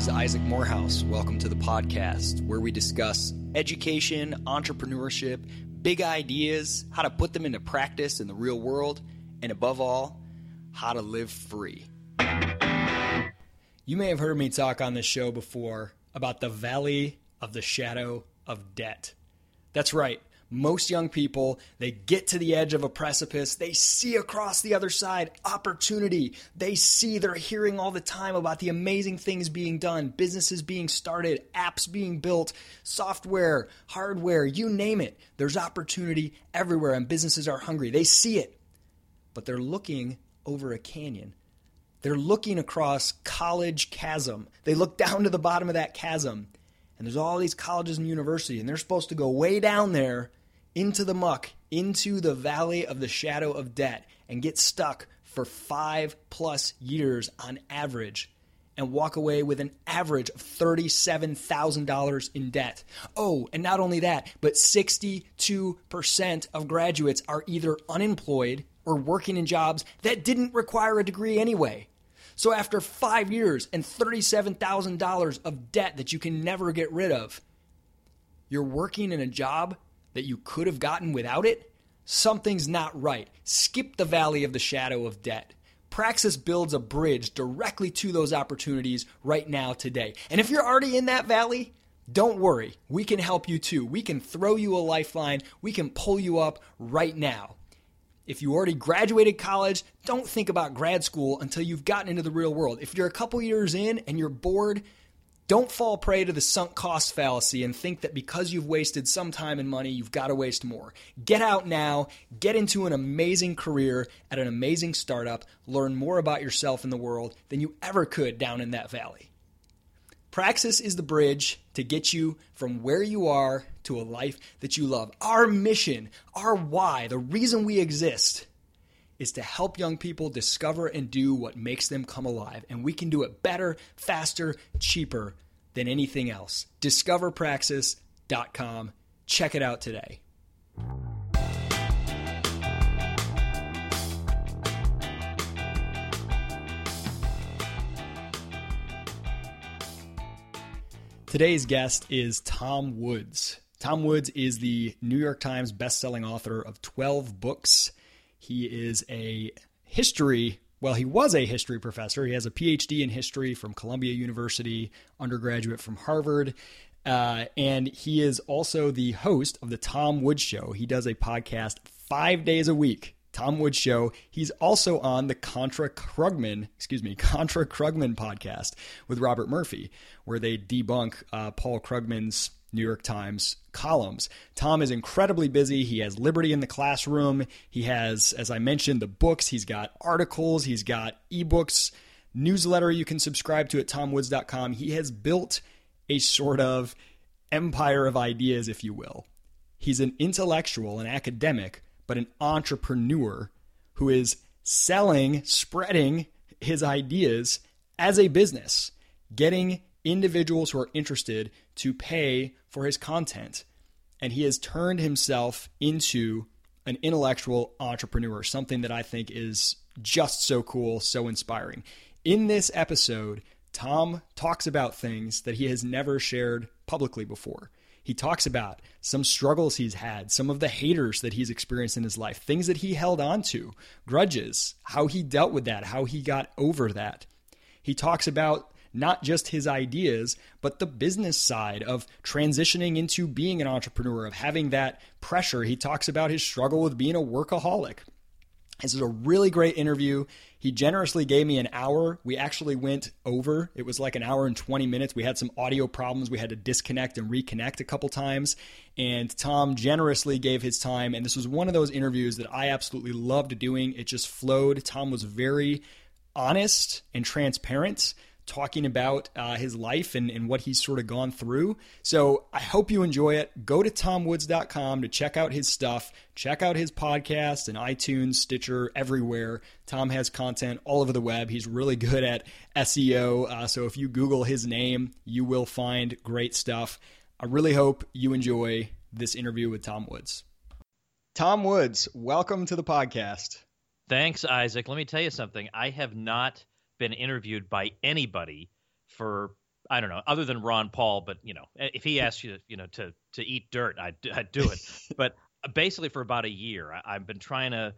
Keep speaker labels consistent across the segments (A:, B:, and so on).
A: Is Isaac Morehouse. Welcome to the podcast where we discuss education, entrepreneurship, big ideas, how to put them into practice in the real world, and above all, how to live free. You may have heard me talk on this show before about the valley of the shadow of debt. That's right most young people, they get to the edge of a precipice, they see across the other side opportunity. They see, they're hearing all the time about the amazing things being done, businesses being started, apps being built, software, hardware, you name it. There's opportunity everywhere, and businesses are hungry. They see it, but they're looking over a canyon. They're looking across college chasm. They look down to the bottom of that chasm, and there's all these colleges and universities, and they're supposed to go way down there into the muck, into the valley of the shadow of debt, and get stuck for five plus years on average and walk away with an average of $37,000 in debt. Oh, and not only that, but 62% of graduates are either unemployed or working in jobs that didn't require a degree anyway. So after five years and $37,000 of debt that you can never get rid of, you're working in a job that you could have gotten without it, something's not right. Skip the valley of the shadow of debt. Praxis builds a bridge directly to those opportunities right now, today. And if you're already in that valley, don't worry. We can help you too. We can throw you a lifeline. We can pull you up right now. If you already graduated college, don't think about grad school until you've gotten into the real world. If you're a couple years in and you're bored, don't fall prey to the sunk cost fallacy and think that because you've wasted some time and money, you've got to waste more. Get out now, get into an amazing career at an amazing startup, learn more about yourself and the world than you ever could down in that valley. Praxis is the bridge to get you from where you are to a life that you love. Our mission, our why, the reason we exist is to help young people discover and do what makes them come alive. And we can do it better, faster, cheaper than anything else. DiscoverPraxis.com. Check it out today. Today's guest is Tom Woods. Tom Woods is the New York Times bestselling author of 12 books. He is a history well, he was a history professor. He has a PhD in history from Columbia University, undergraduate from Harvard. Uh, and he is also the host of the Tom Woods Show. He does a podcast five days a week. Tom Woods Show. He's also on the Contra Krugman, excuse me, Contra Krugman podcast with Robert Murphy, where they debunk uh, Paul Krugman's New York Times columns. Tom is incredibly busy. He has Liberty in the classroom. He has, as I mentioned, the books. He's got articles. He's got ebooks, newsletter you can subscribe to at tomwoods.com. He has built a sort of empire of ideas, if you will. He's an intellectual, an academic, but an entrepreneur who is selling, spreading his ideas as a business, getting individuals who are interested to pay for his content. And he has turned himself into an intellectual entrepreneur, something that I think is just so cool, so inspiring. In this episode, Tom talks about things that he has never shared publicly before. He talks about some struggles he's had, some of the haters that he's experienced in his life, things that he held on to, grudges, how he dealt with that, how he got over that. He talks about not just his ideas, but the business side of transitioning into being an entrepreneur, of having that pressure. He talks about his struggle with being a workaholic. This is a really great interview. He generously gave me an hour. We actually went over. It was like an hour and 20 minutes. We had some audio problems. We had to disconnect and reconnect a couple times. And Tom generously gave his time. And this was one of those interviews that I absolutely loved doing. It just flowed. Tom was very honest and transparent talking about uh, his life and, and what he's sort of gone through. So I hope you enjoy it. Go to tomwoods.com to check out his stuff. Check out his podcast and iTunes, Stitcher, everywhere. Tom has content all over the web. He's really good at SEO. Uh, so if you Google his name, you will find great stuff. I really hope you enjoy this interview with Tom Woods. Tom Woods, welcome to the podcast.
B: Thanks, Isaac. Let me tell you something. I have not been interviewed by anybody for I don't know, other than Ron Paul, but you know, eh, if he asked you, you know, to to eat dirt, I'd, I'd do it. but uh, basically, for about a year, I, I've been trying to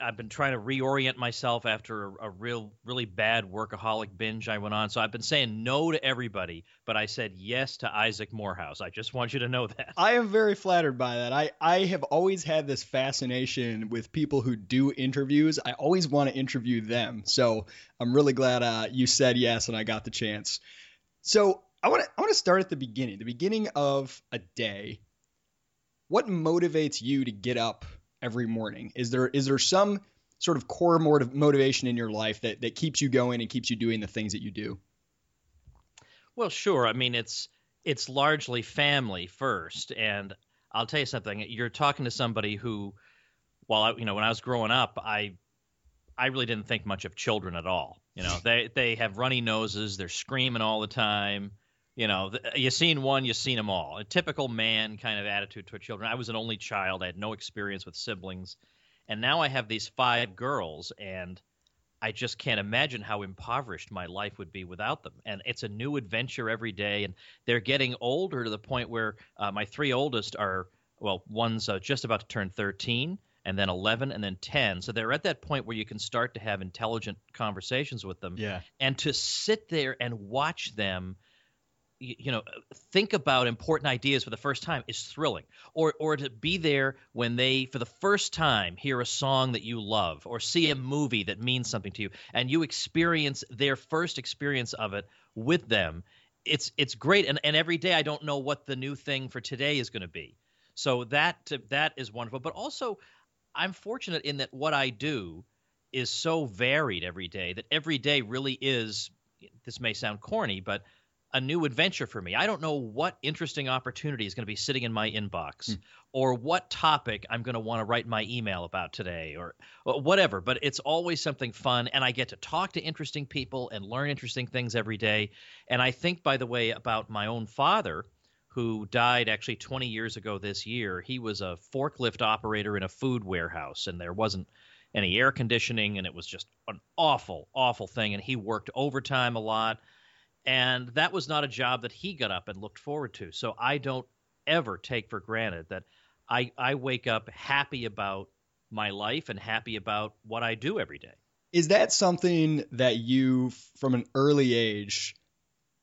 B: I've been trying to reorient myself after a, a, real, really bad workaholic binge I went on. So I've been saying no to everybody, but I said yes to Isaac Morehouse. I just want you to know that.
A: I am very flattered by that. I, I have always had this fascination with people who do interviews. I always want to interview them. So I'm really glad uh, you said yes and I got the chance. So I want to I want to start at the beginning, the beginning of a day. What motivates you to get up every morning? Is there is there some sort of core motivation in your life that that keeps you going and keeps you doing the things that you do?
B: Well, sure. I mean, it's it's largely family first, and I'll tell you something. You're talking to somebody who, while I, you know, when I was growing up, I I really didn't think much of children at all. You know, they they have runny noses, they're screaming all the time you know, you seen one, you seen them all. A typical man kind of attitude toward children. I was an only child. I had no experience with siblings. And now I have these five girls, and I just can't imagine how impoverished my life would be without them. And it's a new adventure every day. And they're getting older to the point where uh, my three oldest are, well, one's uh, just about to turn 13, and then 11, and then 10. So they're at that point where you can start to have intelligent conversations with them.
A: Yeah.
B: And to sit there and watch them you know think about important ideas for the first time is thrilling. Or or to be there when they for the first time hear a song that you love or see a movie that means something to you and you experience their first experience of it with them it's it's great. And and every day I don't know what the new thing for today is going to be. So that that is wonderful. But also I'm fortunate in that what I do is so varied every day that every day really is this may sound corny but a new adventure for me. I don't know what interesting opportunity is going to be sitting in my inbox mm. or what topic I'm going to want to write my email about today or, or, whatever, but it's always something fun and I get to talk to interesting people and learn interesting things every day. And I think by the way about my own father who died actually 20 years ago this year. He was a forklift operator in a food warehouse and there wasn't any air conditioning and it was just an awful awful thing and he worked overtime a lot and that was not a job that he got up and looked forward to. So I don't ever take for granted that I, I wake up happy about my life and happy about what I do every day.
A: Is that something that you, from an early age,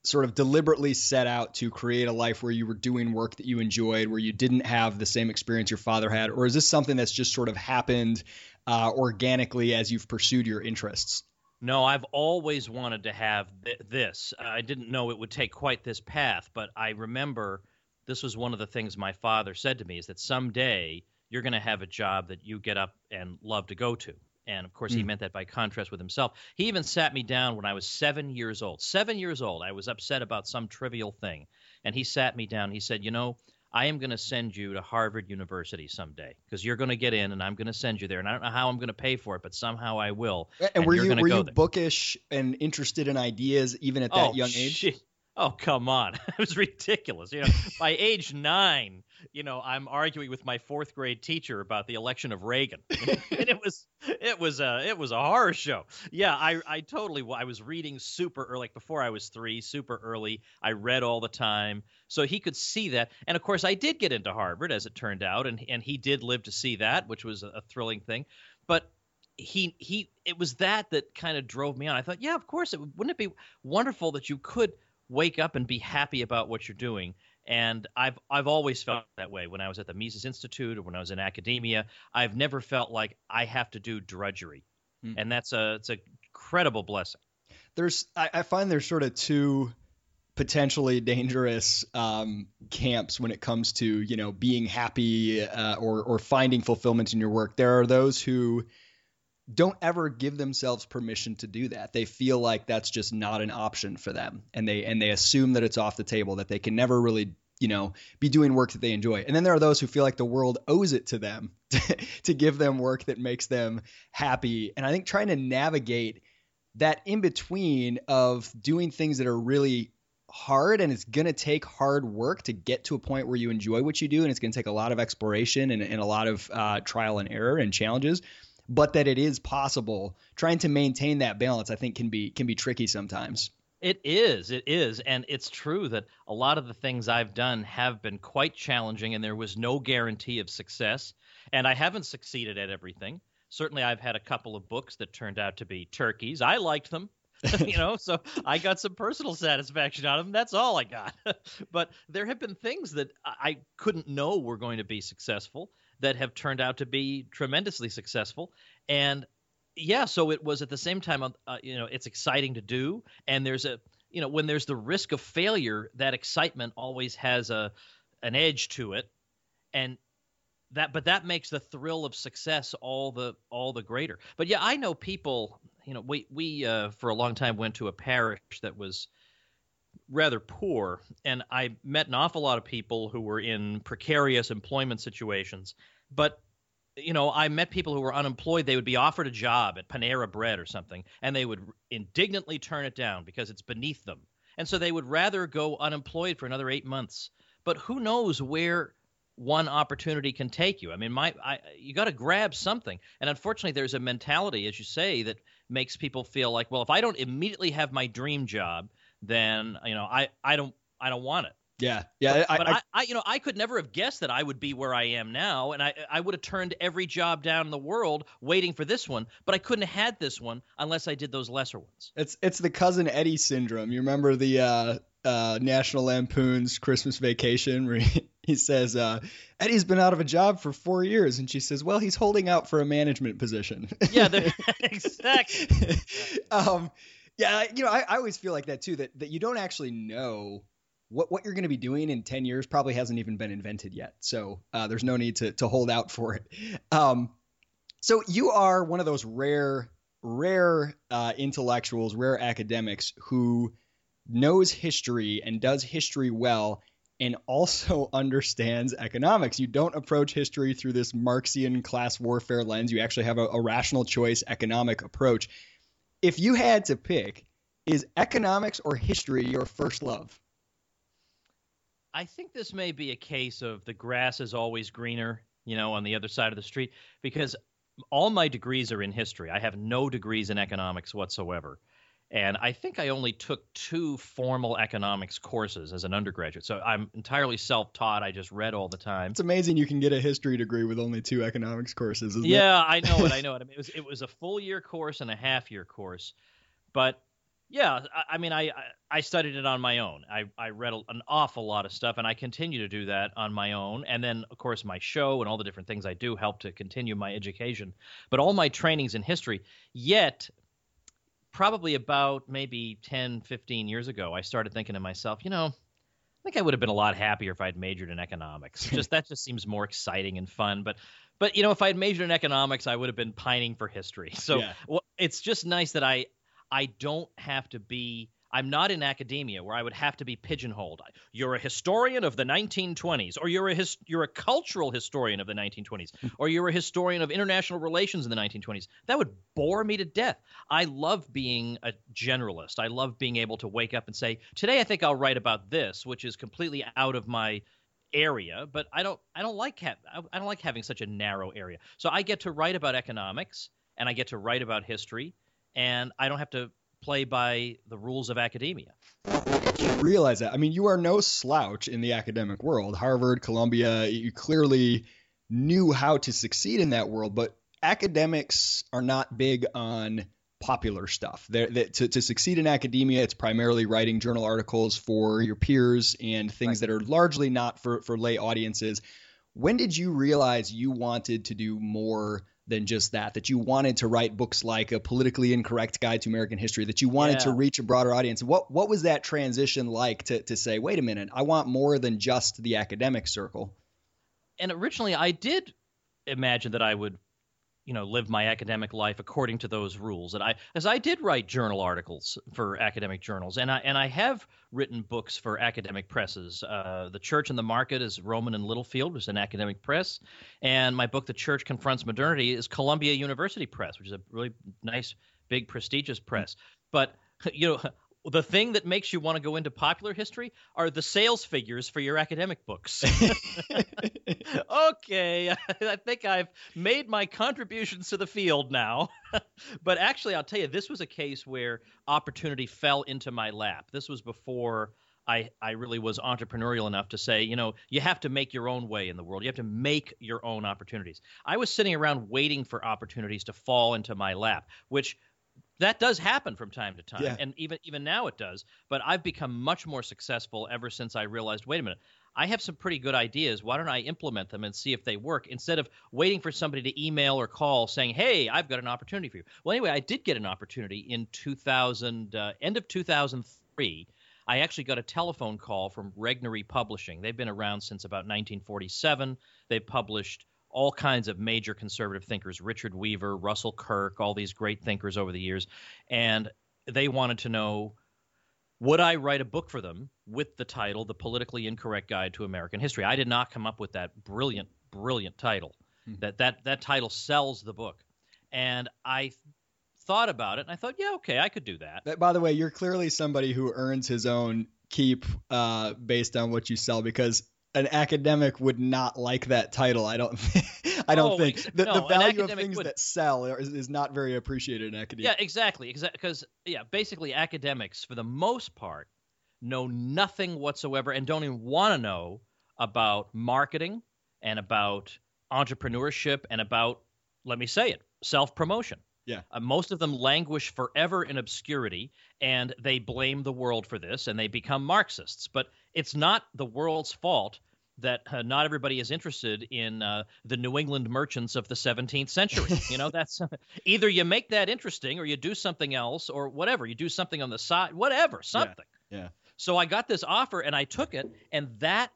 A: sort of deliberately set out to create a life where you were doing work that you enjoyed, where you didn't have the same experience your father had? Or is this something that's just sort of happened uh, organically as you've pursued your interests?
B: No, I've always wanted to have th- this. I didn't know it would take quite this path, but I remember this was one of the things my father said to me is that someday you're going to have a job that you get up and love to go to. And of course, mm. he meant that by contrast with himself. He even sat me down when I was seven years old. Seven years old, I was upset about some trivial thing. And he sat me down. He said, You know, I am going to send you to Harvard University someday because you're going to get in, and I'm going to send you there. And I don't know how I'm going to pay for it, but somehow I will.
A: And, and were you were you there. bookish and interested in ideas even at that
B: oh,
A: young age?
B: Shit. Oh come on, it was ridiculous. You know, by age nine, you know, I'm arguing with my fourth grade teacher about the election of Reagan, and it was it was a it was a horror show. Yeah, I I totally I was reading super early, like before I was three, super early. I read all the time, so he could see that. And of course, I did get into Harvard, as it turned out, and and he did live to see that, which was a thrilling thing. But he he it was that that kind of drove me on. I thought, yeah, of course, it wouldn't it be wonderful that you could wake up and be happy about what you're doing. And I've I've always felt that way when I was at the Mises Institute or when I was in academia. I've never felt like I have to do drudgery, mm. and that's a it's a incredible blessing.
A: There's I, I find there's sort of two potentially dangerous um, camps when it comes to you know being happy uh, or or finding fulfillment in your work. There are those who don't ever give themselves permission to do that. They feel like that's just not an option for them and they and they assume that it's off the table that they can never really, you know, be doing work that they enjoy. And then there are those who feel like the world owes it to them to, to give them work that makes them happy. And I think trying to navigate that in between of doing things that are really hard and it's going to take hard work to get to a point where you enjoy what you do and it's going to take a lot of exploration and, and a lot of uh, trial and error and challenges but that it is possible. Trying to maintain that balance, I think, can be can be tricky sometimes.
B: It is. It is. And it's true that a lot of the things I've done have been quite challenging, and there was no guarantee of success. And I haven't succeeded at everything. Certainly, I've had a couple of books that turned out to be turkeys. I liked them. you know, so I got some personal satisfaction out of them. That's all I got. but there have been things that I couldn't know were going to be successful that have turned out to be tremendously successful. And yeah, so it was at the same time, uh, you know, it's exciting to do, and there's a, you know, when there's the risk of failure, that excitement always has a, an edge to it, and that, but that makes the thrill of success all the all the greater. But yeah, I know people, you know, we we uh, for a long time went to a parish that was rather poor, and I met an awful lot of people who were in precarious employment situations, but you know, I met people who were unemployed. They would be offered a job at Panera Bread or something, and they would indignantly turn it down because it's beneath them. And so they would rather go unemployed for another eight months. But who knows where one opportunity can take you? I mean, my I, you got to grab something. And unfortunately, there's a mentality, as you say, that makes people feel like, well, if I don't immediately have my dream job, then you know, I I don't I don't want it.
A: Yeah, yeah.
B: But, I, but I, I, you know, I could never have guessed that I would be where I am now, and I, I would have turned every job down in the world waiting for this one. But I couldn't have had this one unless I did those lesser ones.
A: It's it's the cousin Eddie syndrome. You remember the uh, uh, National Lampoon's Christmas Vacation where he, he says uh, Eddie's been out of a job for four years, and she says, "Well, he's holding out for a management position."
B: Yeah, exactly.
A: um, yeah, you know, I, I always feel like that too. That that you don't actually know what, what you're going to be doing in 10 years probably hasn't even been invented yet. So uh, there's no need to, to hold out for it. Um, so you are one of those rare, rare uh, intellectuals, rare academics who knows history and does history well and also understands economics. You don't approach history through this Marxian class warfare lens. You actually have a, a rational choice economic approach. If you had to pick, is economics or history your first love?
B: I think this may be a case of the grass is always greener, you know, on the other side of the street, because all my degrees are in history. I have no degrees in economics whatsoever. And I think I only took two formal economics courses as an undergraduate. So I'm entirely self taught. I just read all the time.
A: It's amazing you can get a history degree with only two economics courses,
B: yeah,
A: it?
B: I know it. I know it. I mean, it was, it was a full year course and a half year course. But yeah, I, I mean, I, I studied it on my own. I, I read an awful lot of stuff, and I continue to do that on my own. And then, of course, my show and all the different things I do help to continue my education. But all my trainings in history. Yet, probably about maybe 10, 15 years ago, I started thinking to myself, you know, I think I would have been a lot happier if I'd majored in economics. just that just seems more exciting and fun. But but you know, if I had majored in economics, I would have been pining for history. So yeah. well, it's just nice that I I don't have to be I'm not in academia where I would have to be pigeonholed. You're a historian of the 1920s, or you're a his, you're a cultural historian of the 1920s, hmm. or you're a historian of international relations in the 1920s. That would bore me to death. I love being a generalist. I love being able to wake up and say, "Today I think I'll write about this," which is completely out of my area, but I don't I don't like ha- I don't like having such a narrow area. So I get to write about economics and I get to write about history and I don't have to play by the rules of academia.
A: You realize that. I mean, you are no slouch in the academic world. Harvard, Columbia, you clearly knew how to succeed in that world, but academics are not big on popular stuff. They're, they, to, to succeed in academia, it's primarily writing journal articles for your peers and things right. that are largely not for, for lay audiences. When did you realize you wanted to do more than just that, that you wanted to write books like a politically incorrect guide to American history, that you wanted yeah. to reach a broader audience. What what was that transition like to, to say, wait a minute, I want more than just the academic circle?
B: And originally I did imagine that I would you know live my academic life according to those rules. And i as i did write journal articles for academic journals and i and i have written books for academic presses. Uh, the church and the market is Rowman and Littlefield which is an academic press. And my book the church confronts modernity is columbia university press which is a really nice big prestigious press. But you know the thing that makes you want to go into popular history are the sales figures for your academic books. okay, I think I've made my contributions to the field now. but actually, I'll tell you, this was a case where opportunity fell into my lap. This was before I, I really was entrepreneurial enough to say, you know, you have to make your own way in the world. You have to make your own opportunities. I was sitting around waiting for opportunities to fall into my lap, which that does happen from time to time, yeah. and even even now it does. But I've become much more successful ever since I realized, wait a minute, I have some pretty good ideas. Why don't I implement them and see if they work instead of waiting for somebody to email or call saying, "Hey, I've got an opportunity for you." Well, anyway, I did get an opportunity in 2000, uh, end of 2003. I actually got a telephone call from Regnery Publishing. They've been around since about 1947. They've published all kinds of major conservative thinkers Richard Weaver, Russell Kirk, all these great thinkers over the years. And they wanted to know would I write a book for them with the title The Politically Incorrect Guide to American History? I did not come up with that brilliant, brilliant title. Mm-hmm. That, that, that title sells the book. And I thought about it and I thought, yeah, okay, I could do that.
A: By the way, you're clearly somebody who earns his own keep uh, based on what you sell because an academic would not like that title. I don't. I don't oh, think the, no, the value of things would... that sell is, is, not very appreciated in academia.
B: Yeah, exactly. Exactly. Because yeah, basically, academics for the most part know nothing whatsoever and don't even want to know about marketing and about entrepreneurship and about let me say it self promotion.
A: Yeah.
B: Uh, most of them languish forever in obscurity and they blame the world for this and they become Marxists. But it's not the world's fault that uh, not everybody is interested in uh, the New England merchants of the 17th century. You know, that's either you make that interesting or you do something else or whatever. You do something on the side, whatever, something.
A: Yeah. yeah.
B: So I got this offer and I took it, and that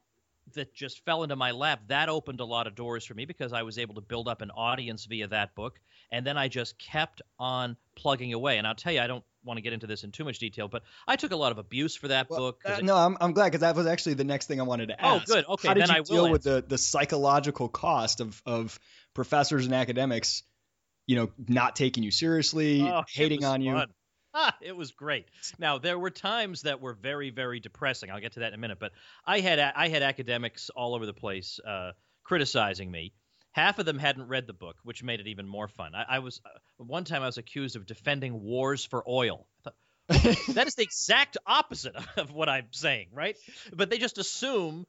B: that just fell into my lap. That opened a lot of doors for me because I was able to build up an audience via that book, and then I just kept on plugging away. And I'll tell you, I don't want to get into this in too much detail, but I took a lot of abuse for that well, book.
A: Uh, it, no, I'm, I'm glad because that was actually the next thing I wanted to oh,
B: ask. Oh, good. Okay,
A: How did
B: you
A: I
B: deal
A: with the, the psychological cost of, of professors and academics, you know, not taking you seriously, oh, hating on you?
B: Ah, it was great. Now there were times that were very, very depressing. I'll get to that in a minute. But I had I had academics all over the place uh, criticizing me Half of them hadn't read the book, which made it even more fun. I, I was uh, one time I was accused of defending wars for oil. Thought, that is the exact opposite of what I'm saying, right? But they just assume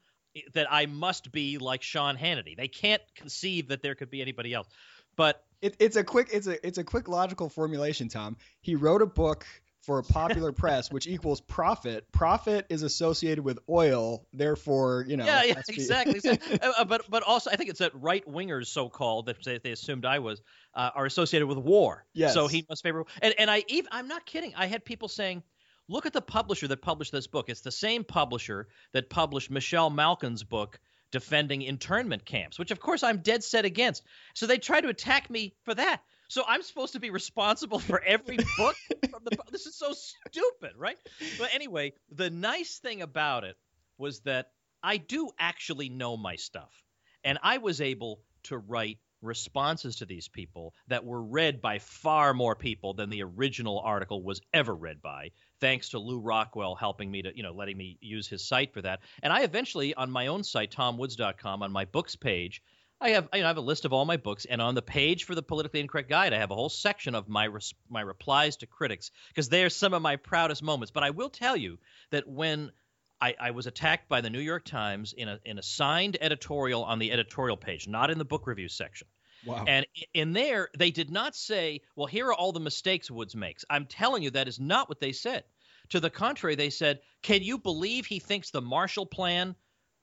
B: that I must be like Sean Hannity. They can't conceive that there could be anybody else. But
A: it, it's a quick it's a it's a quick logical formulation, Tom. He wrote a book for a popular press, which equals profit. Profit is associated with oil, therefore, you know.
B: Yeah, yeah, exactly. Uh, uh, but but also, I think it's that right wingers, so called, that they, they assumed I was, uh, are associated with war.
A: Yes.
B: So he must favor. And and I even I'm not kidding. I had people saying. Look at the publisher that published this book. It's the same publisher that published Michelle Malkin's book, defending internment camps, which of course I'm dead set against. So they try to attack me for that. So I'm supposed to be responsible for every book from the this is so stupid, right? But anyway, the nice thing about it was that I do actually know my stuff. And I was able to write responses to these people that were read by far more people than the original article was ever read by thanks to Lew Rockwell helping me to, you know, letting me use his site for that. And I eventually, on my own site, tomwoods.com, on my books page, I have I have a list of all my books, and on the page for the politically incorrect guide, I have a whole section of my res, my replies to critics because they're some of my proudest moments. But I will tell you that when I, I, was attacked by the New York Times in a in a signed editorial on the editorial page, not in the book review section.
A: Wow.
B: And in there, they did not say, "Well, here are all the mistakes Woods makes." I'm telling you, that is not what they said. To the contrary, they said, "Can you believe he thinks the Marshall Plan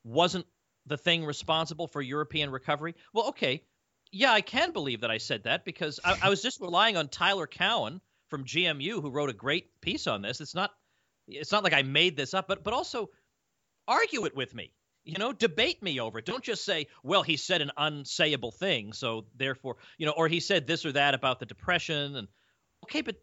B: wasn't the thing responsible for European recovery? Well, okay. Yeah, I can believe that I said that because I, I was just relying on Tyler Cowen from GMU who wrote a great piece on this. It's not it's not like I made this up, but but also argue it with me. You know, debate me over it. Don't just say, "Well, he said an unsayable thing, so therefore, you know," or he said this or that about the depression and okay, but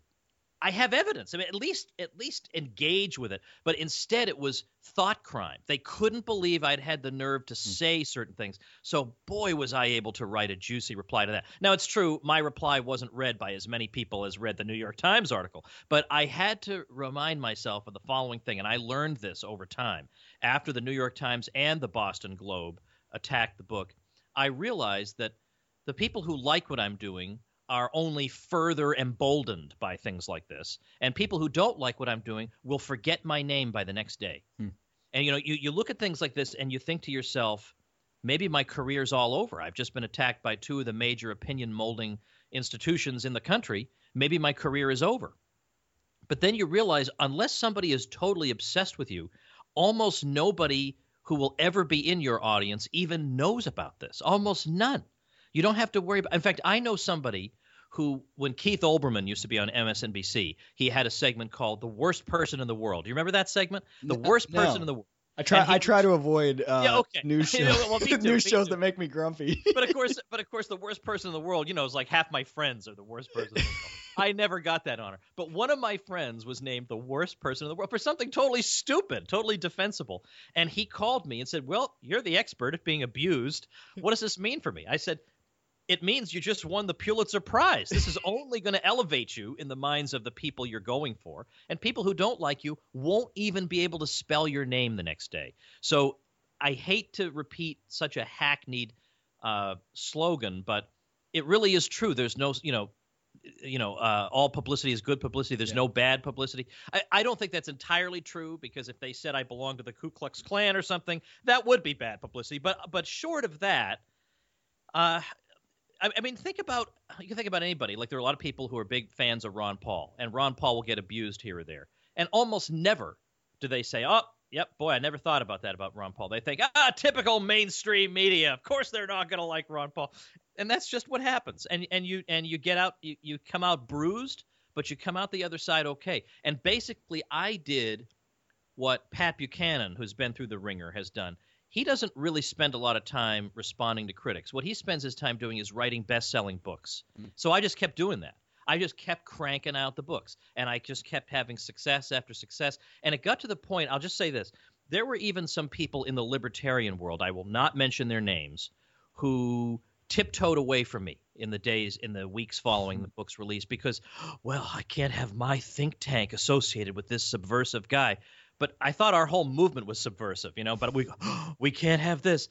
B: I have evidence. I mean, at least at least engage with it. But instead, it was thought crime. They couldn't believe I'd had the nerve to hmm. say certain things. So, boy, was I able to write a juicy reply to that. Now, it's true, my reply wasn't read by as many people as read the New York Times article, but I had to remind myself of the following thing, and I learned this over time after the New York Times and the Boston Globe attacked the book. I realized that the people who like what I'm doing are only further emboldened by things like this. And people who don't like what I'm doing will forget my name by the next day. Hmm. And you know, you, you look at things like this and you think to yourself, maybe my career's all over. I've just been attacked by two of the major opinion molding institutions in the country. Maybe my career is over. But then you realize, unless somebody is totally obsessed with you, almost nobody who will ever be in your audience even knows about this. Almost none. You don't have to worry about. In fact, I know somebody who, when Keith Olbermann used to be on MSNBC, he had a segment called "The Worst Person in the World." Do you remember that segment? The worst no. person in the world.
A: I try. I try to avoid uh, yeah, okay. news shows, well, too, news shows that make me grumpy.
B: but of course, but of course, the worst person in the world, you know, is like half my friends are the worst person. in the world. I never got that honor. But one of my friends was named the worst person in the world for something totally stupid, totally defensible. And he called me and said, "Well, you're the expert at being abused. What does this mean for me?" I said, it means you just won the Pulitzer Prize. This is only going to elevate you in the minds of the people you're going for. And people who don't like you won't even be able to spell your name the next day. So I hate to repeat such a hackneyed uh, slogan, but it really is true. There's no, you know, you know, uh, all publicity is good publicity. There's yeah. no bad publicity. I, I, don't think that's entirely true because if they said I belong to the Ku Klux Klan or something, that would be bad publicity. But but short of that, uh, I, I mean, think about you can think about anybody. Like there are a lot of people who are big fans of Ron Paul, and Ron Paul will get abused here or there, and almost never do they say, "Oh, yep, boy, I never thought about that about Ron Paul." They think, "Ah, typical mainstream media. Of course, they're not going to like Ron Paul," and that's just what happens. And and you and you get out, you, you come out bruised, but you come out the other side okay. And basically, I did what Pat Buchanan, who's been through the wringer, has done he doesn't really spend a lot of time responding to critics. What he spends his time doing is writing best-selling books. Mm. So I just kept doing that. I just kept cranking out the books, and I just kept having success after success. And it got to the point. I'll just say this: there were even some people in the libertarian world. I will not mention their names, who tiptoed away from me in the days in the weeks following the book's release because well i can't have my think tank associated with this subversive guy but I thought our whole movement was subversive, you know. But we we can't have this.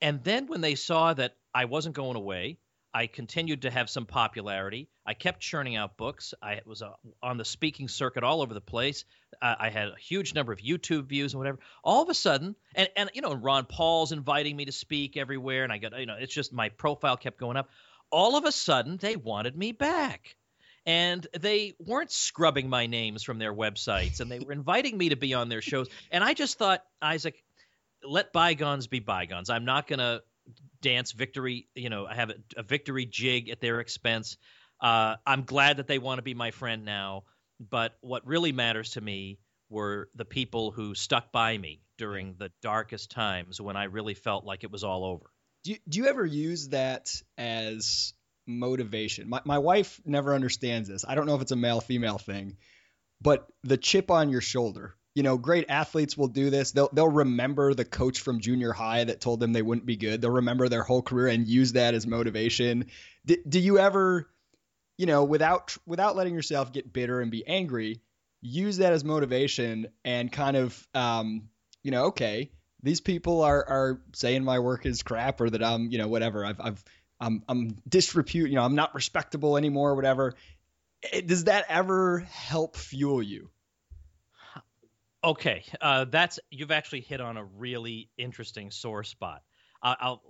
B: And then when they saw that I wasn't going away, I continued to have some popularity. I kept churning out books. I was uh, on the speaking circuit all over the place. I had a huge number of YouTube views and whatever. All of a sudden, and and you know, Ron Paul's inviting me to speak everywhere, and I got you know, it's just my profile kept going up. All of a sudden, they wanted me back and they weren't scrubbing my names from their websites and they were inviting me to be on their shows. And i just thought isaac let bygones be bygones. I'm not going to dance victory you know i have a, a, victory jig at their expense. Uh, i'm glad that they want to be my friend now but what really matters to me were the people who stuck by me during the darkest times when i really felt like it was all over.
A: Do you, do you ever use that as motivation. My my wife never understands this. I don't know if it's a male female thing, but the chip on your shoulder. You know, great athletes will do this. They'll they'll remember the coach from junior high that told them they wouldn't be good. They'll remember their whole career and use that as motivation. D- do you ever, you know, without without letting yourself get bitter and be angry, use that as motivation and kind of, um, you know, okay, these people are are saying my work is crap or that I'm, you know, whatever. I've I've I'm I'm disrepute, you know, I'm not respectable anymore, whatever. Does that ever help fuel you?
B: Okay, uh, that's you've actually hit on a really interesting sore spot. I'll,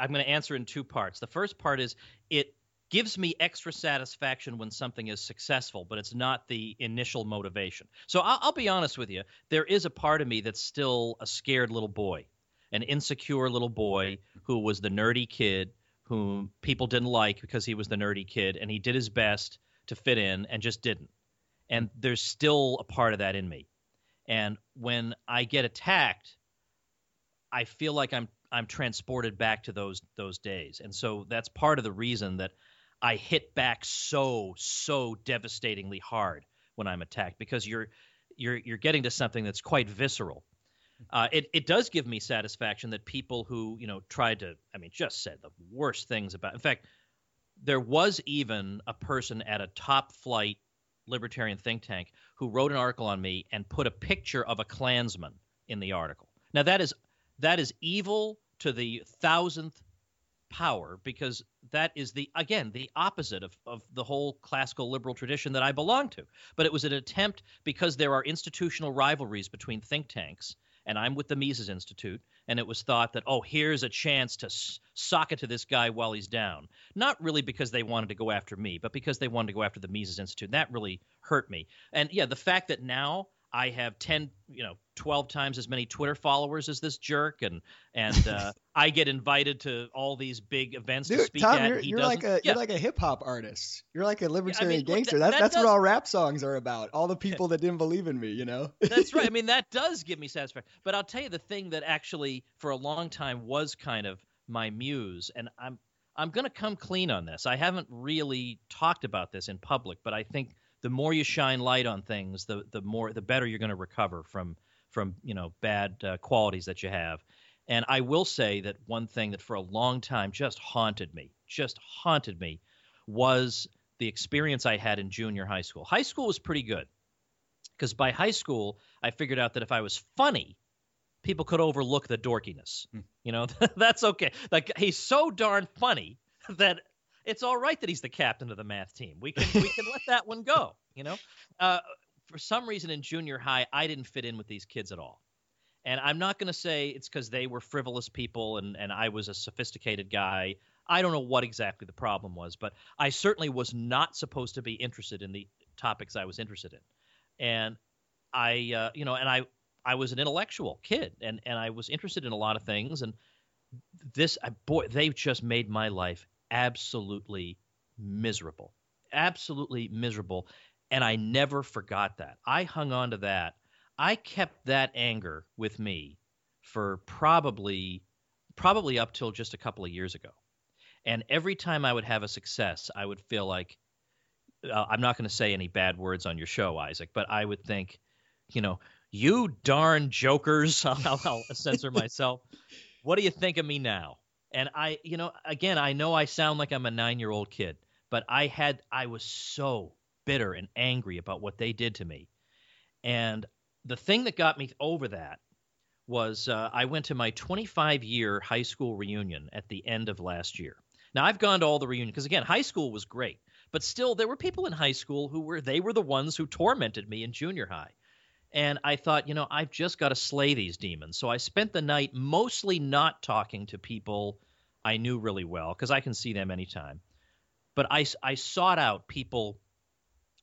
B: I'm going to answer in two parts. The first part is it gives me extra satisfaction when something is successful, but it's not the initial motivation. So I'll, I'll be honest with you. There is a part of me that's still a scared little boy, an insecure little boy who was the nerdy kid whom people didn't like because he was the nerdy kid and he did his best to fit in and just didn't. And there's still a part of that in me. And when I get attacked, I feel like I'm I'm transported back to those those days. And so that's part of the reason that I hit back so so devastatingly hard when I'm attacked because you're you're you're getting to something that's quite visceral. Uh, it it does give me satisfaction that people who you know tried to I mean just said the worst things about. In fact, there was even a person at a top flight libertarian think tank who wrote an article on me and put a picture of a Klansman in the article. Now that is that is evil to the thousandth power because that is the again the opposite of, of the whole classical liberal tradition that I belong to. But it was an attempt because there are institutional rivalries between think tanks, and I'm with the Mises Institute, and it was thought that oh here's a chance to s- sock it to this guy while he's down. Not really because they wanted to go after me, but because they wanted to go after the Mises Institute. That really hurt me. And yeah, the fact that now I have 10, you know, 12 times as many Twitter followers as this jerk, and and uh, I get invited to all these big events
A: Dude,
B: to speak
A: Tom,
B: at.
A: You're, you're like a
B: yeah.
A: you're like a hip hop artist. You're like a libertarian
B: look, that-
A: gangster. That,
B: that
A: that's
B: does-
A: what all rap songs are about. All the people that didn't believe in me, you know.
B: That's right. I mean, that does give me satisfaction. But I'll tell you the thing that actually, for a long time, was kind of my muse, and I'm I'm going to come clean on this. I haven't really talked about this in public, but I think the more you shine light on things, the the more the better you're going to recover from from you know bad uh, qualities that you have. And I will say that one thing that for a long time just haunted me, just haunted me, was the experience I had in junior high school. High school was pretty good because by high school I figured out that if I was funny, people could overlook the dorkiness.
A: Hmm.
B: You know, that's okay. Like he's so darn funny that it's all right that he's the captain of the math team. We can we can let that one go. You know, uh, for some reason in junior high I didn't fit in with these kids at all. And I'm not going to say it's because they were frivolous people and, and I was a sophisticated guy. I don't know what exactly the problem was, but I certainly was not supposed to be interested in the topics I was interested in. And I, uh, you know, and I, I was an intellectual kid, and and I was interested in a lot of things. And this, I, boy, they just made my life absolutely miserable, absolutely miserable. And I never forgot that. I hung on to that. I kept that anger with me for probably, probably up till just a couple of years ago. And every time I would have a success, I would feel like uh, I'm not going to say any bad words on your show, Isaac, but I would think, you know, you darn jokers. I'll, I'll, I'll censor myself. What do you think of me now? And I, you know, again, I know I sound like I'm a nine year old kid, but I had, I was so bitter and angry about what they did to me. And the thing that got me over that was uh, I went to my 25 year high school reunion at the end of last year. Now I've gone to all the reunions because again, high school was great, but still there were people in high school who were they were the ones who tormented me in junior high. And I thought, you know, I've just got to slay these demons. So I spent the night mostly not talking to people I knew really well because I can see them anytime. But I, I sought out people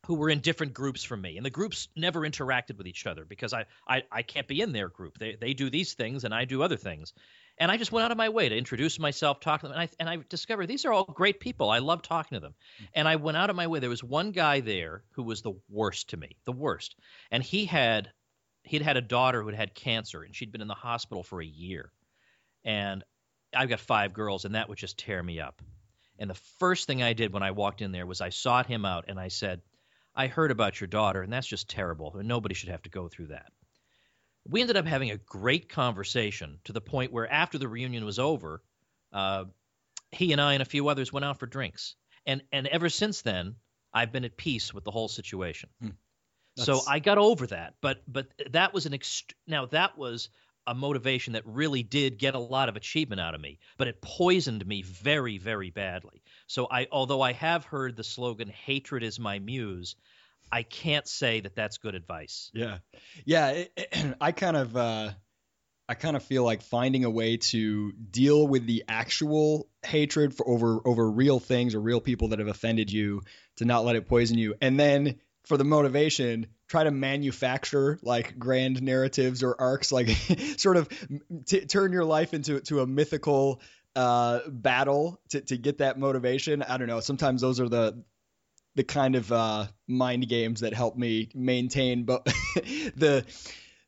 B: who were in different groups from me. And the groups never interacted with each other because I, I, I can't be in their group. They, they do these things and I do other things. And I just went out of my way to introduce myself, talk to them. And I, and I discovered these are all great people. I love talking to them. Mm-hmm. And I went out of my way. There was one guy there who was the worst to me, the worst. And he had he'd had a daughter who had had cancer and she'd been in the hospital for a year. And I've got five girls and that would just tear me up. And the first thing I did when I walked in there was I sought him out and I said, I heard about your daughter, and that's just terrible. Nobody should have to go through that. We ended up having a great conversation to the point where after the reunion was over, uh, he and I and a few others went out for drinks. And and ever since then, I've been at peace with the whole situation.
A: Hmm.
B: So I got over that. But but that was an ext- now that was a motivation that really did get a lot of achievement out of me, but it poisoned me very, very badly. So I, although I have heard the slogan "hatred is my muse," I can't say that that's good advice.
A: Yeah, yeah. It, it- I kind of, uh, I kind of feel like finding a way to deal with the actual hatred for over over real things or real people that have offended you, to not let it poison you, and then for the motivation, try to manufacture like grand narratives or arcs, like sort of t- turn your life into to a mythical uh, battle to to get that motivation. I don't know. Sometimes those are the the kind of uh, mind games that help me maintain but the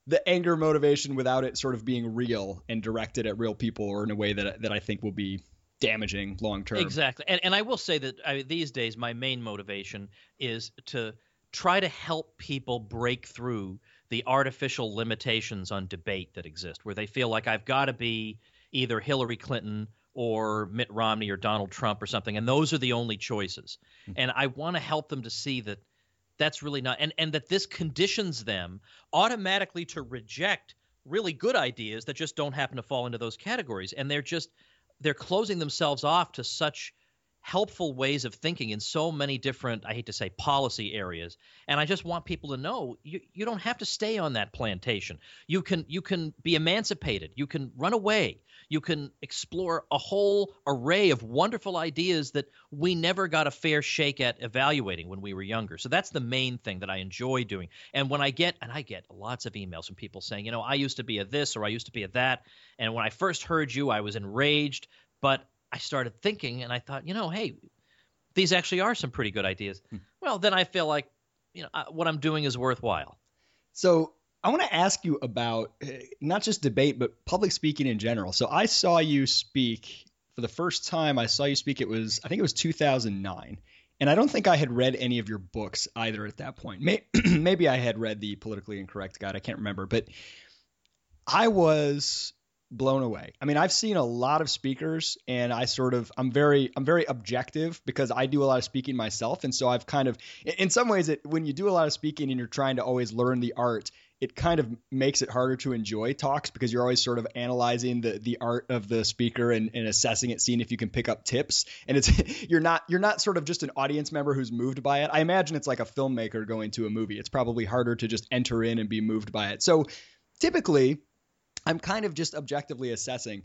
A: the anger motivation without it sort of being real and directed at real people or in a way that that I think will be damaging long term.
B: Exactly, and and I will say that I, these days my main motivation is to try to help people break through the artificial limitations on debate that exist, where they feel like I've got to be either Hillary Clinton or Mitt Romney or Donald Trump or something, and those are the only choices. Mm-hmm. And I want to help them to see that that's really not, and and that this conditions them automatically to reject really good ideas that just don't happen to fall into those categories, and they're just they're closing themselves off to such helpful ways of thinking in so many different i hate to say policy areas. And i just want people to know you, you don't have to stay on that plantation. You can you can be emancipated. You can run away you can explore a whole array of wonderful ideas that we never got a fair shake at evaluating when we were younger so that's the main thing that i enjoy doing and when i get and i get lots of emails from people saying you know i used to be a this or i used to be a that and when i first heard you i was enraged but I started thinking and I thought, you know, hey, these actually are some pretty good ideas. Hmm. Well, then I feel like, you know, what I'm doing is worthwhile.
A: So I want to ask you about uh, not just debate, but public speaking in general. So I saw you speak for the first time. I saw you speak. It was, I think it was 2009. And I don't think I had read any of your books either at that point. Maybe I had read the Politically Incorrect Guide. I can't remember. But I was blown away. I mean, I've seen a lot of speakers and I sort of I'm very I'm very objective because I do a lot of speaking myself and so I've kind of in some ways it when you do a lot of speaking and you're trying to always learn the art, it kind of makes it harder to enjoy talks because you're always sort of analyzing the the art of the speaker and, and assessing it, seeing if you can pick up tips. And it's you're not you're not sort of just an audience member who's moved by it. I imagine it's like a filmmaker going to a movie. It's probably harder to just enter in and be moved by it. So typically I'm kind of just objectively assessing.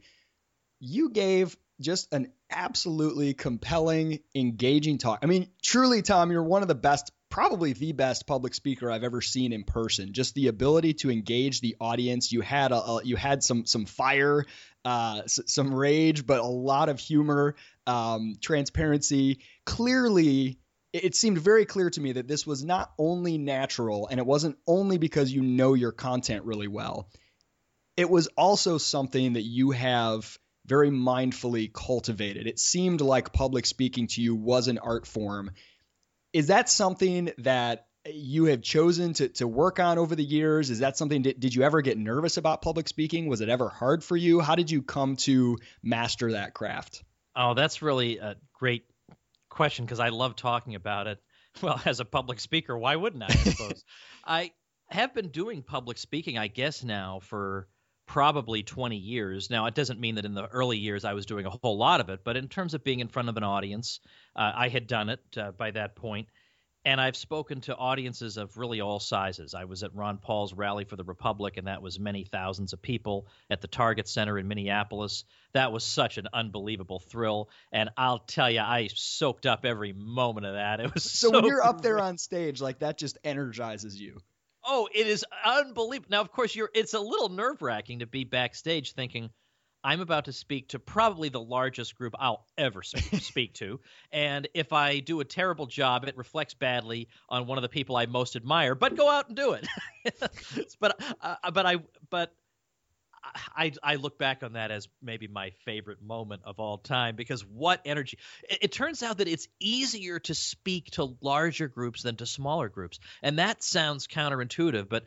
A: You gave just an absolutely compelling, engaging talk. I mean, truly, Tom, you're one of the best, probably the best public speaker I've ever seen in person. Just the ability to engage the audience. You had a, a you had some some fire, uh, s- some rage, but a lot of humor, um, transparency. Clearly, it seemed very clear to me that this was not only natural, and it wasn't only because you know your content really well it was also something that you have very mindfully cultivated. It seemed like public speaking to you was an art form. Is that something that you have chosen to, to work on over the years? Is that something, did, did you ever get nervous about public speaking? Was it ever hard for you? How did you come to master that craft?
B: Oh, that's really a great question because I love talking about it. Well, as a public speaker, why wouldn't I, I suppose? I have been doing public speaking, I guess, now for probably 20 years. Now, it doesn't mean that in the early years I was doing a whole lot of it, but in terms of being in front of an audience, uh, I had done it uh, by that point. And I've spoken to audiences of really all sizes. I was at Ron Paul's Rally for the Republic, and that was many thousands of people at the Target Center in Minneapolis. That was such an unbelievable thrill. And I'll tell you, I soaked up every moment of that. It was
A: so,
B: so
A: when you're up there on stage, like that just energizes you.
B: Oh, it is unbelievable. Now, of course, you're. It's a little nerve wracking to be backstage thinking, I'm about to speak to probably the largest group I'll ever speak to, and if I do a terrible job, it reflects badly on one of the people I most admire. But go out and do it. but uh, but I but I, I look back on that as maybe my favorite moment of all time because what energy. It, it, turns out that it's easier to speak to larger groups than to smaller groups. And that sounds counterintuitive, but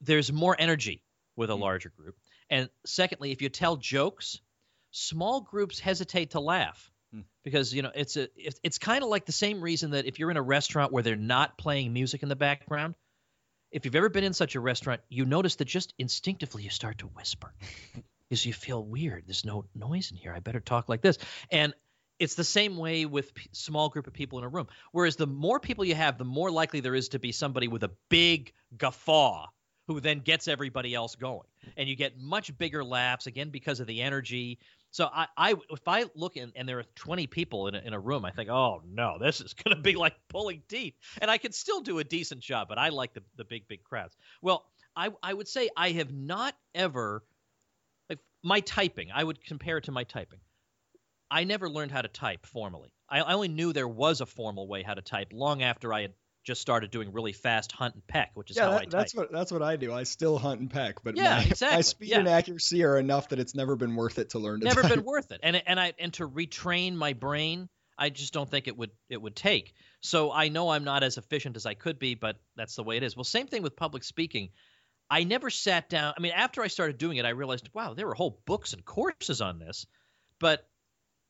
B: there's more energy with a hmm. larger group. And secondly, if you tell jokes, small groups hesitate to laugh hmm. because you know it's a it's kind of like the same reason that if you're in a restaurant where they're not playing music in the background if you've ever been in such a restaurant, you notice that just instinctively you start to whisper because you feel weird. There's no noise in here. I better talk like this. And it's the same way with p- small group of people in a room. Whereas the more people you have, the more likely there is to be somebody with a big guffaw who then gets everybody else going. And you get much bigger laughs again because of the energy so I, I if I look in, and there are 20 people in a, in a room, I think, oh no, this is going to be like pulling teeth. And I can still do a decent job, but I like the, the big, big crowds. Well, I, I would say I have not ever, like my typing, I would compare it to my typing. I never learned how to type formally. I, I only knew there was a formal way how to type long after I had just started doing really fast hunt and peck, which is
A: yeah,
B: how
A: that,
B: I type.
A: That's what that's what I do. I still hunt and peck, but
B: yeah,
A: my,
B: exactly.
A: my speed
B: yeah.
A: and accuracy are enough that it's never been worth it to learn. To
B: never
A: type.
B: been worth it, and and I and to retrain my brain. I just don't think it would it would take. So I know I'm not as efficient as I could be, but that's the way it is. Well, same thing with public speaking. I never sat down. I mean, after I started doing it, I realized, wow, there were whole books and courses on this, but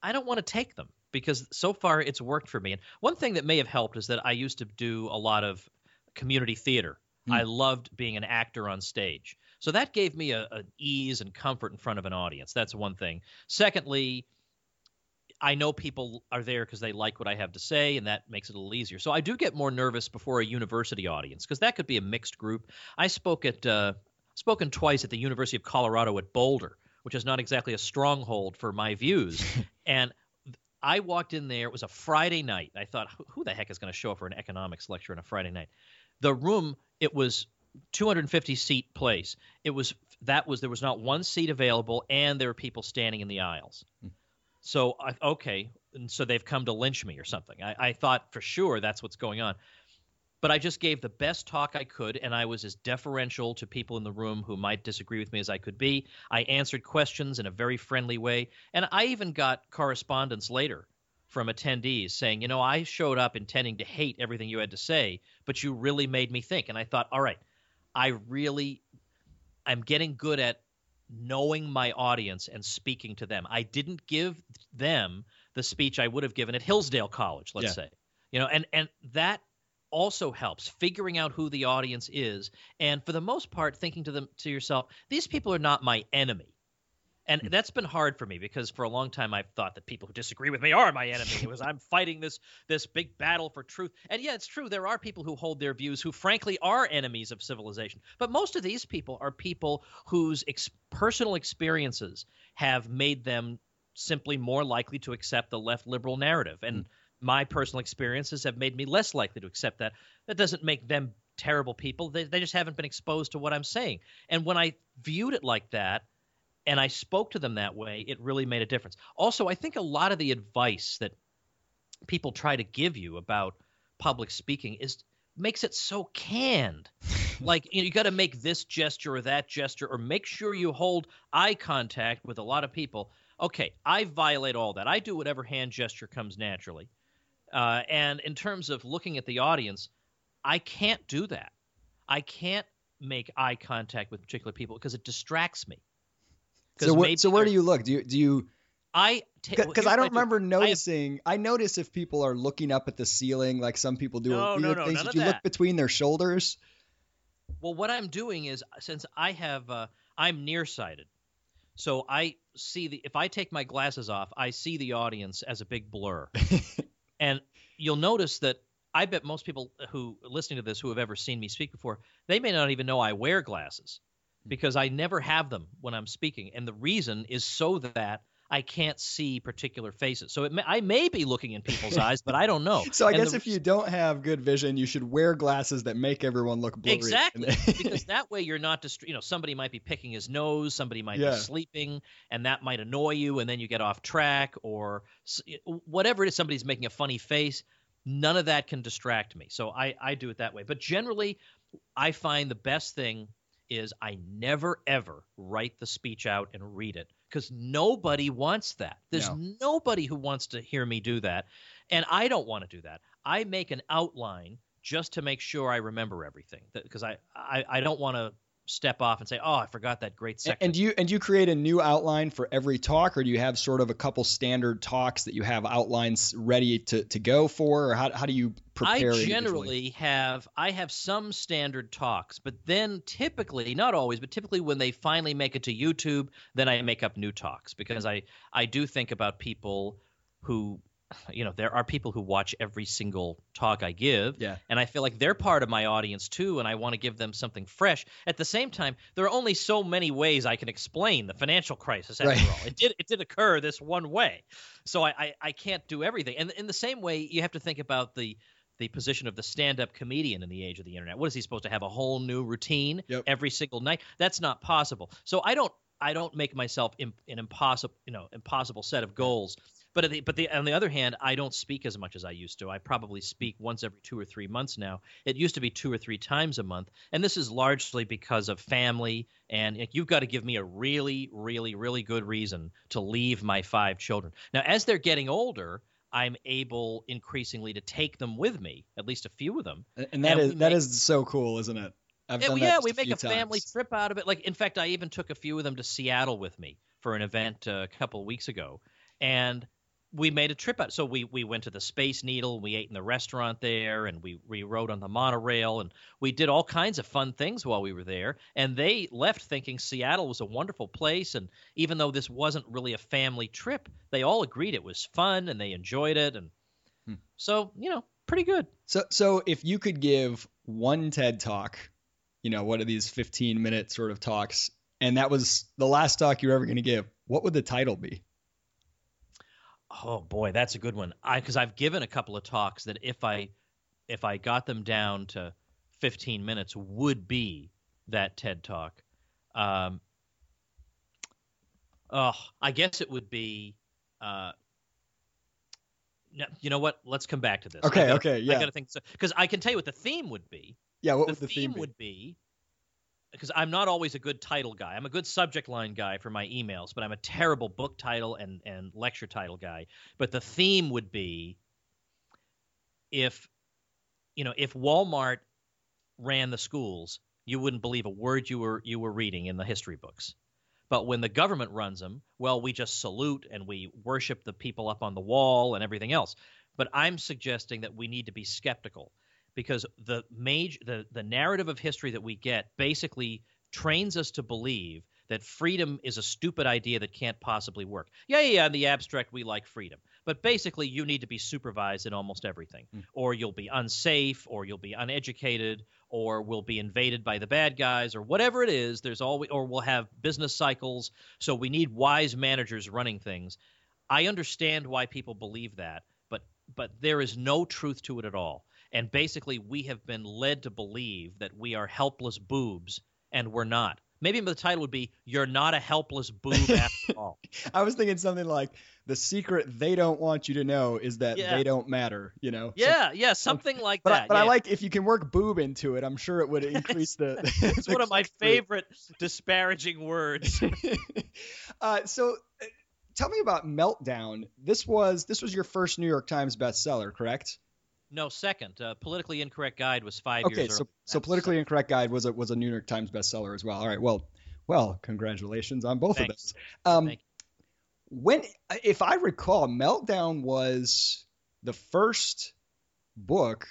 B: I don't want to take them because so far it's worked for me. And one thing that may have helped is that I used to do a lot of community theater. Mm. I loved being an actor on stage. So that gave me a, a ease and comfort in front of an audience. That's one thing. Secondly, I know people are there because they like what I have to say, and that makes it a little easier. So I do get more nervous before a university audience because that could be a mixed group. I spoke at uh, spoken twice at the University of Colorado at Boulder, which is not exactly a stronghold for my views, and I walked in there. It was a Friday night. I thought, who the heck is going to show up for an economics lecture on a Friday night? The room, it was 250 seat place. It was that was there was not one seat available, and there were people standing in the aisles. Hmm. So I, okay, and so they've come to lynch me or something. I, I thought for sure that's what's going on. But I just gave the best talk I could, and I was as deferential to people in the room who might disagree with me as I could be. I answered questions in a very friendly way, and I even got correspondence later from attendees saying, you know, I showed up intending to hate everything you had to say, but you really made me think. And I thought, all right, I really, I'm getting good at knowing my audience and speaking to them. I didn't give them the speech I would have given at Hillsdale College, let's yeah. say. You know, and and that also helps figuring out who the audience is and for the most part thinking to them to yourself these people are not my enemy and hmm. that's been hard for me because for a long time I've thought that people who disagree with me are my enemy. It was I'm fighting this this big battle for truth. And yeah, it's true there are people who hold their views who frankly are enemies of civilization. But most of these people are people whose ex- personal experiences have made them simply more likely to accept the left liberal narrative. And mm my personal experiences have made me less likely to accept that. That doesn't make them terrible people. They, they just haven't been exposed to what I'm saying. And when I viewed it like that, and I spoke to them that way, it really made a difference. Also, I think a lot of the advice that people try to give you about public speaking is makes it so canned. like you, know, you got to make this gesture or that gesture, or make sure you hold eye contact with a lot of people. Okay, I violate all that. I do whatever hand gesture comes naturally. Uh, and in terms of looking at the audience, I can't do that. I can't make eye contact with particular people because it distracts me.
A: So where, so where do you look? Do you do you?
B: I
A: because I don't remember do. noticing. I, have, I, notice if people are looking up at the ceiling, like some people do.
B: No, no, no,
A: things.
B: none
A: you
B: that.
A: look between their shoulders?
B: Well, what I'm doing is since I have uh, I'm nearsighted, so I see the if I take my glasses off, I see the audience as a big blur. And you'll notice that I bet most people who listening to this who have ever seen me speak before, they may not even know I wear glasses hmm. because I never have them when I'm speaking. And the reason is so that I can't see particular faces. So may, I may be looking in people's eyes, but I don't know.
A: So I
B: and
A: guess the, if you don't have good vision, you should wear glasses that make everyone look blurry.
B: Exactly, because that way you're not dist- You know, somebody might be picking his nose, somebody might yeah. be sleeping, and that might annoy you, and then you get off track, or whatever it is. Somebody's making a funny face. None of that can distract me. So I I do it that way. But generally, I find the best thing is I never ever write the speech out and read it because nobody wants that. There's no. nobody who wants to hear me do that. And I don't want to do that. I make an outline just to make sure I remember everything because I, I, I don't want to step off and say, "Oh, I forgot that great section."
A: And do you and do you create a new outline for every talk, or do you have sort of a couple standard talks that you have outlines ready to, to go for, or how, how do you prepare?
B: I generally have I have some standard talks, but then typically, not always, but typically when they finally make it to YouTube, then I make up new talks because I I do think about people who you know there are people who watch every single talk I give,
A: yeah.
B: and I feel like they're part of my audience too, and I want to give them something fresh. At the same time, there are only so many ways I can explain the financial crisis. After right. all, it did it did occur this one way, so I, I I can't do everything. And in the same way, you have to think about the the position of the stand-up comedian in the age of the internet. What is he supposed to have a whole new routine
A: yep.
B: every single night? That's not possible. So I don't I don't make myself imp- an impossible you know impossible set of goals. But the, but the, on the other hand, I don't speak as much as I used to. I probably speak once every two or three months now. It used to be two or three times a month, and this is largely because of family. And you've got to give me a really, really, really good reason to leave my five children. Now, as they're getting older, I'm able increasingly to take them with me, at least a few of them.
A: And that and is that make, is so cool, isn't it?
B: I've yeah, yeah we make a times. family trip out of it. Like, in fact, I even took a few of them to Seattle with me for an event uh, a couple of weeks ago, and we made a trip out. So we we went to the Space Needle, we ate in the restaurant there, and we we rode on the monorail, and we did all kinds of fun things while we were there. And they left thinking Seattle was a wonderful place, and even though this wasn't really a family trip, they all agreed it was fun and they enjoyed it, and hmm. so you know, pretty good.
A: So so if you could give one TED talk, you know, one of these fifteen minute sort of talks, and that was the last talk you're ever going to give, what would the title be?
B: Oh boy, that's a good one. I because I've given a couple of talks that if I if I got them down to 15 minutes would be that TED talk. Um, oh, I guess it would be. Uh, you know what? Let's come back to this.
A: Okay.
B: Gotta,
A: okay. Yeah.
B: I got to think so because I can tell you what the theme would be.
A: Yeah. What
B: the
A: would the
B: theme,
A: theme be?
B: would be? Because I'm not always a good title guy. I'm a good subject line guy for my emails, but I'm a terrible book title and, and lecture title guy. But the theme would be if you know, if Walmart ran the schools, you wouldn't believe a word you were you were reading in the history books. But when the government runs them, well, we just salute and we worship the people up on the wall and everything else. But I'm suggesting that we need to be skeptical because the major the, the narrative of history that we get basically trains us to believe that freedom is a stupid idea that can't possibly work. Yeah, yeah, yeah, in the abstract we like freedom. But basically you need to be supervised in almost everything. Mm. Or you'll be unsafe or you'll be uneducated or we'll be invaded by the bad guys or whatever it is, there's always or we'll have business cycles. So we need wise managers running things. I understand why people believe that, but but there is no truth to it at all. And basically, we have been led to believe that we are helpless boobs, and we're not. Maybe the title would be "You're not a helpless boob after all."
A: I was thinking something like the secret they don't want you to know is that yeah. they don't matter. You know?
B: Yeah, so, yeah, something like
A: but
B: that.
A: I, but
B: yeah.
A: I like if you can work boob into it. I'm sure it would increase the.
B: it's one of my favorite disparaging words.
A: uh, so, uh, tell me about Meltdown. This was this was your first New York Times bestseller, correct?
B: No, second. Uh, politically incorrect guide was five
A: okay,
B: years.
A: Okay, so so politically incorrect guide was a was a New York Times bestseller as well. All right, well, well, congratulations on both
B: Thanks.
A: of those. Um, when, if I recall, Meltdown was the first book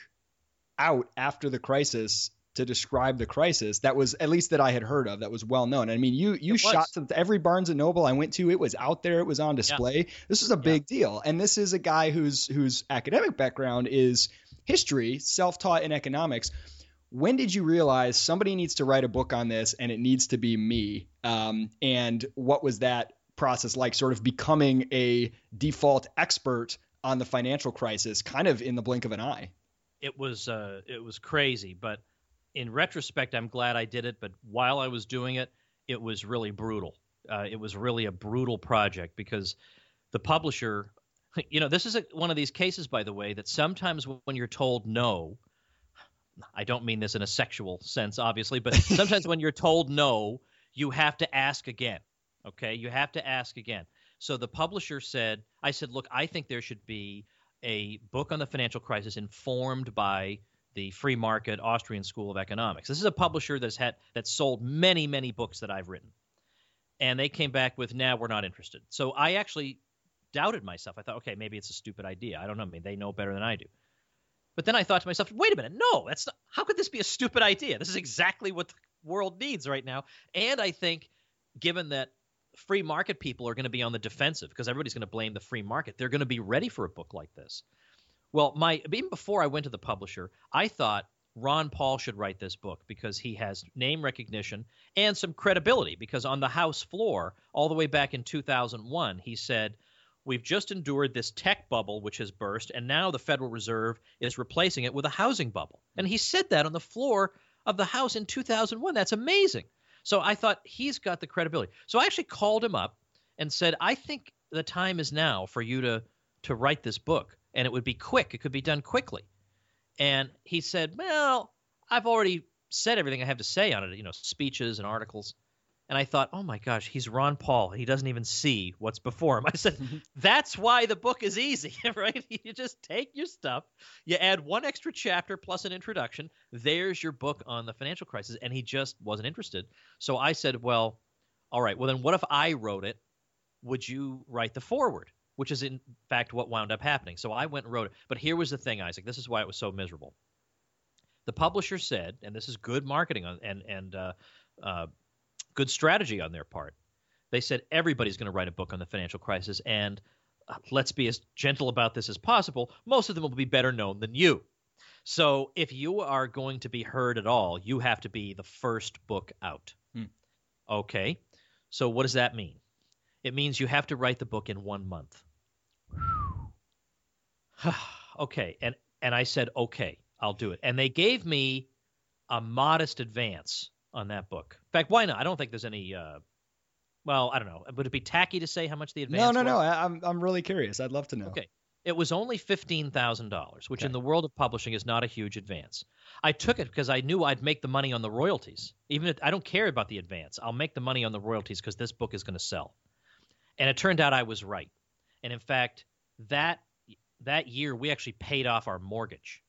A: out after the crisis to describe the crisis that was at least that I had heard of that was well known. I mean, you you shot to every Barnes and Noble I went to, it was out there, it was on display. Yeah. This was a big yeah. deal, and this is a guy whose whose academic background is history, self-taught in economics. When did you realize somebody needs to write a book on this, and it needs to be me? Um, and what was that process like? Sort of becoming a default expert on the financial crisis, kind of in the blink of an eye.
B: It was uh, it was crazy, but in retrospect, I'm glad I did it, but while I was doing it, it was really brutal. Uh, it was really a brutal project because the publisher, you know, this is a, one of these cases, by the way, that sometimes when you're told no, I don't mean this in a sexual sense, obviously, but sometimes when you're told no, you have to ask again. Okay, you have to ask again. So the publisher said, I said, look, I think there should be a book on the financial crisis informed by the free market Austrian School of Economics. This is a publisher that's had that's sold many many books that I've written, and they came back with, "Now nah, we're not interested." So I actually doubted myself. I thought, okay, maybe it's a stupid idea. I don't know. I mean, they know better than I do. But then I thought to myself, wait a minute, no, that's not, how could this be a stupid idea? This is exactly what the world needs right now. And I think, given that free market people are going to be on the defensive because everybody's going to blame the free market, they're going to be ready for a book like this. Well, my even before I went to the publisher, I thought Ron Paul should write this book because he has name recognition and some credibility. Because on the House floor, all the way back in 2001, he said, We've just endured this tech bubble which has burst, and now the Federal Reserve is replacing it with a housing bubble. And he said that on the floor of the House in 2001. That's amazing. So I thought he's got the credibility. So I actually called him up and said, I think the time is now for you to to write this book and it would be quick. It could be done quickly. And he said, Well, I've already said everything I have to say on it, you know, speeches and articles. And I thought, oh my gosh, he's Ron Paul. He doesn't even see what's before him. I said, that's why the book is easy, right? You just take your stuff, you add one extra chapter plus an introduction. There's your book on the financial crisis. And he just wasn't interested. So I said, well, all right, well, then what if I wrote it? Would you write the foreword? Which is, in fact, what wound up happening. So I went and wrote it. But here was the thing, Isaac. This is why it was so miserable. The publisher said, and this is good marketing and, and, uh, uh, good strategy on their part. They said everybody's going to write a book on the financial crisis, and uh, let's be as gentle about this as possible. Most of them will be better known than you. So if you are going to be heard at all, you have to be the first book out. Hmm. Okay. So what does that mean? It means you have to write the book in one month. okay. And and I said, okay, I'll do it. And they gave me a modest advance on that book. In fact, why not? I don't think there's any. Uh, well, I don't know. Would it be tacky to say how much the advance?
A: No, no,
B: was?
A: no. I'm I'm really curious. I'd love to know.
B: Okay. It was only fifteen thousand dollars, which okay. in the world of publishing is not a huge advance. I took it because I knew I'd make the money on the royalties. Even if I don't care about the advance, I'll make the money on the royalties because this book is going to sell. And it turned out I was right. And in fact, that that year we actually paid off our mortgage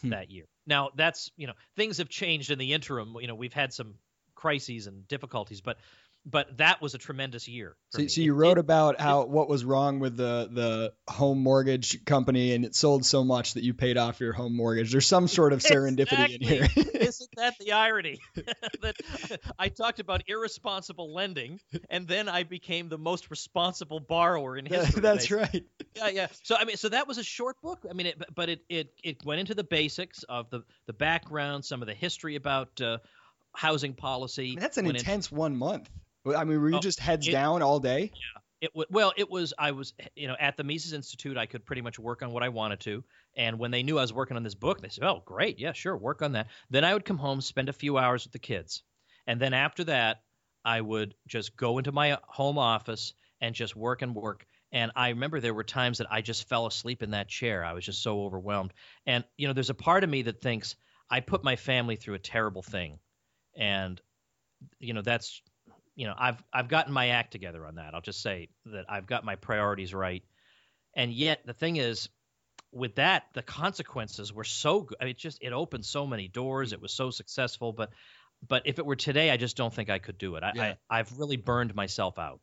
B: hmm. that year. Now that's you know things have changed in the interim. You know we've had some crises and difficulties, but but that was a tremendous year.
A: So, so, you it, wrote it, about how it, what was wrong with the the home mortgage company, and it sold so much that you paid off your home mortgage. There's some sort of serendipity
B: exactly.
A: in here.
B: Isn't that the irony? that I talked about irresponsible lending, and then I became the most responsible borrower in history.
A: That's basically. right.
B: Yeah, yeah. So I mean, so that was a short book. I mean, it, but it it it went into the basics of the the background, some of the history about. Uh, housing policy. I
A: mean, that's an intense one month. I mean, were you oh, just heads it, down all day?
B: Yeah. It w- well, it was. I was, you know, at the Mises Institute. I could pretty much work on what I wanted to. And when they knew I was working on this book, they said, "Oh, great, yeah, sure, work on that." Then I would come home, spend a few hours with the kids, and then after that, I would just go into my home office and just work and work. And I remember there were times that I just fell asleep in that chair. I was just so overwhelmed. And you know, there's a part of me that thinks I put my family through a terrible thing, and you know that's you know, I've I've gotten my act together on that. I'll just say that I've got my priorities right. And yet the thing is, with that, the consequences were so good. I mean, it just it opened so many doors. It was so successful. But but if it were today, I just don't think I could do it. I, yeah. I have really burned myself out.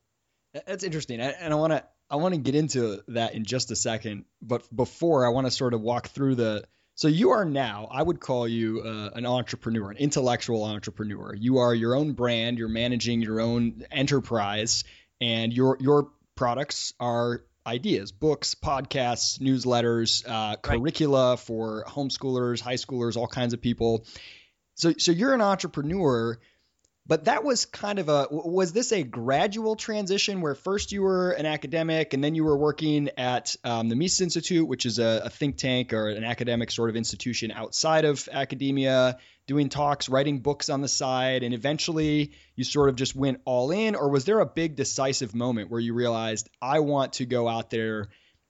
A: That's interesting, and I want to I want to get into that in just a second. But before, I want to sort of walk through the so you are now, I would call you uh, an entrepreneur, an intellectual entrepreneur. You are your own brand. You're managing your own enterprise, and your your products are ideas, books, podcasts, newsletters, uh, curricula right. for homeschoolers, high schoolers, all kinds of people. So so you're an entrepreneur but that was kind of a was this a gradual transition where first you were an academic and then you were working at um, the Mises Institute, which is a, a, think tank or an academic sort of institution outside of academia, doing talks, writing books on the side, and eventually you sort of just went all in, or was there a big decisive moment where you realized I want to go out there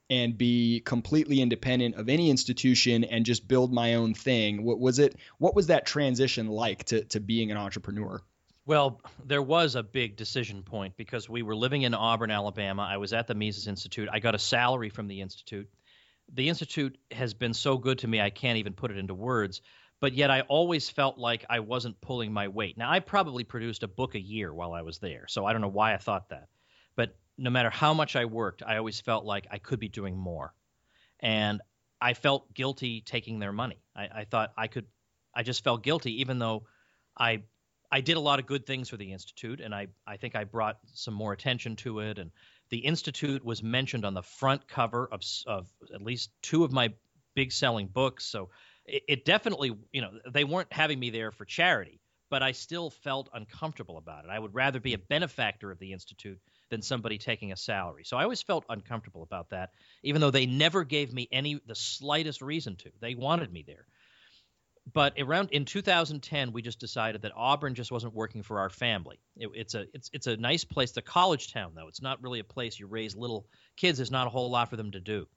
A: and be completely independent of any institution and just build my own thing? What was it? What was that transition like to to being an entrepreneur?
B: Well, there was a big decision point because we were living in Auburn, Alabama. I was at the Mises Institute. I got a salary from the Institute. The Institute has been so good to me, I can't even put it into words. But yet, I always felt like I wasn't pulling my weight. Now, I probably produced a book a year while I was there, so I don't know why I thought that. But no matter how much I worked, I always felt like I could be doing more. And I felt guilty taking their money. I, I thought I could, I just felt guilty, even though I I did a lot of good things for the institute, and I I think I brought some more attention to it. And the institute was mentioned on the front cover of of at least two of my big selling books. So it, it definitely, you know, they weren't having me there for charity, but I still felt uncomfortable about it. I would rather be a benefactor of the institute than somebody taking a salary. So I always felt uncomfortable about that, even though they never gave me any the slightest reason to. They wanted me there but around in 2010 we just decided that auburn just wasn't working for our family it, it's a it's it's a nice place the college town though it's not really a place you raise little kids there's not a whole lot for them to do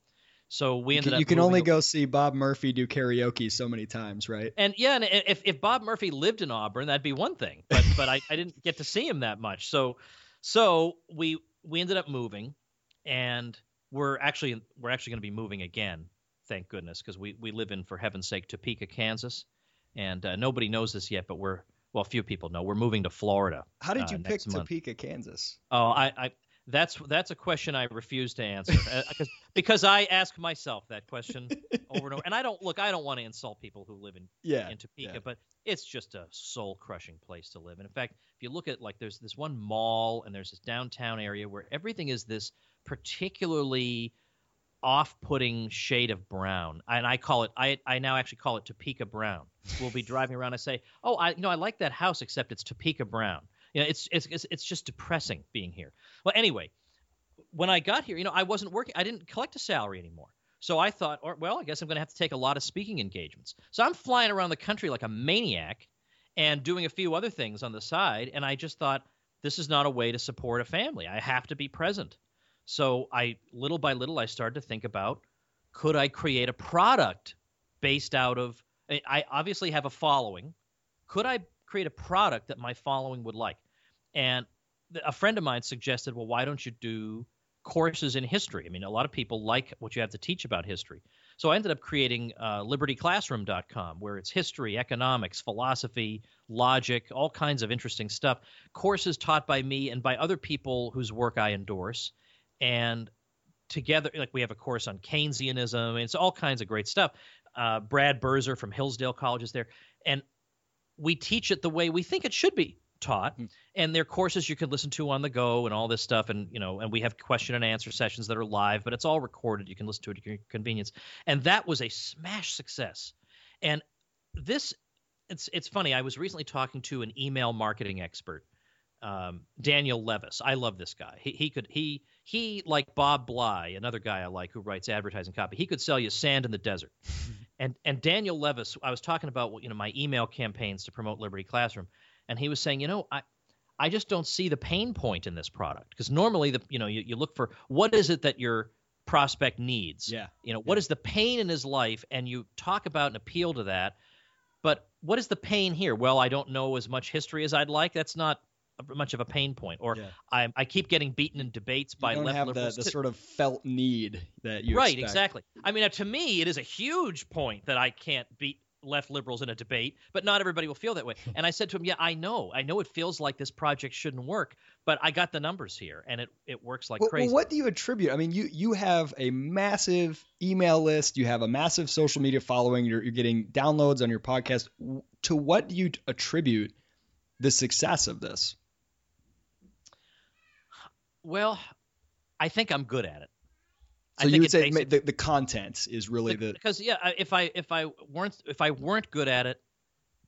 B: So we ended
A: you
B: up.
A: You can only go see Bob Murphy do karaoke so many times, right?
B: And yeah, and if if Bob Murphy lived in Auburn, that'd be one thing. But but I, I didn't get to see him that much. So so we we ended up moving, and we're actually we're actually going to be moving again. Thank goodness, because we we live in for heaven's sake Topeka, Kansas, and uh, nobody knows this yet, but we're well, few people know we're moving to Florida.
A: How did
B: uh,
A: you pick
B: next month.
A: Topeka, Kansas?
B: Oh, I, I that's that's a question I refuse to answer uh, because because I ask myself that question over and over. And I don't look, I don't want to insult people who live in
A: Yeah.
B: in Topeka,
A: yeah.
B: but it's just a soul crushing place to live. And in fact, if you look at like there's this one mall and there's this downtown area where everything is this particularly off-putting shade of brown. And i call it i i now actually call it topeka brown. We'll be driving around and say oh i you know i like that house except it's topeka brown. You know it's it's it's, it's just depressing being here. Well anyway when i got here you know i wasn't working i didn't collect a salary anymore. So i thought or, well i guess i'm going to have to take a lot of speaking engagements. So i'm flying around the country like a maniac and doing a few other things on the side and i just thought this is not a way to support a family. I have to be present so I little by little I started to think about could I create a product based out of I- obviously have a following. Could I create a product that my following would like? And a friend of mine suggested, well, why don't you do courses in history? I mean, a lot of people like what you have to teach about history. So I ended up creating uh, libertyclassroom.com, where it's history, economics, philosophy, logic, all kinds of interesting stuff. Courses taught by me and by other people whose work I endorse and together like we have a course on keynesianism and it's all kinds of great stuff uh, brad birzer from hillsdale college is there and we teach it the way we think it should be taught
A: Hmm.
B: and they're courses you can listen to on the go and all this stuff and you know and we have question and answer sessions that are live but it's all recorded you can listen to it at your convenience and that was a smash success and this it's it's funny i was recently talking to an email marketing expert um, Daniel Levis. I love this guy. He he could he he like Bob Bly, another guy I like who writes advertising copy. He could sell you sand in the desert. and and Daniel Levis, I was talking about you know my email campaigns to promote Liberty Classroom, and he was saying, you know, I I just don't see the pain point in this product because normally the you know you, you look for what is it that your prospect needs.
A: Yeah.
B: You know, what is the pain in his life, and you talk about and appeal to that. But what is the pain here? Well, I don't know as much history as I'd like. That's not much of a pain point. Or
A: Yeah.
B: I, I keep getting beaten in debates by
A: you don't
B: left
A: have the,
B: liberals.
A: the
B: to-
A: sort of felt need that you
B: right,
A: expect.
B: exactly. I mean, uh, to me, it is a huge point that I can't beat left liberals in a debate, but not everybody will feel that way. And I said to him, "Yeah, I know. I know it feels like this project shouldn't work, but I got the numbers here, and it it works like
A: Well,
B: crazy."
A: well, what do you attribute? I mean, you you have a massive email list, you have a massive social media following, you're, you're getting downloads on your podcast. To what do you attribute the success of this?
B: Well, I think I'm good at it. I
A: So
B: think
A: you would say the, the content is really the
B: because yeah, if I if I weren't if I weren't good at it,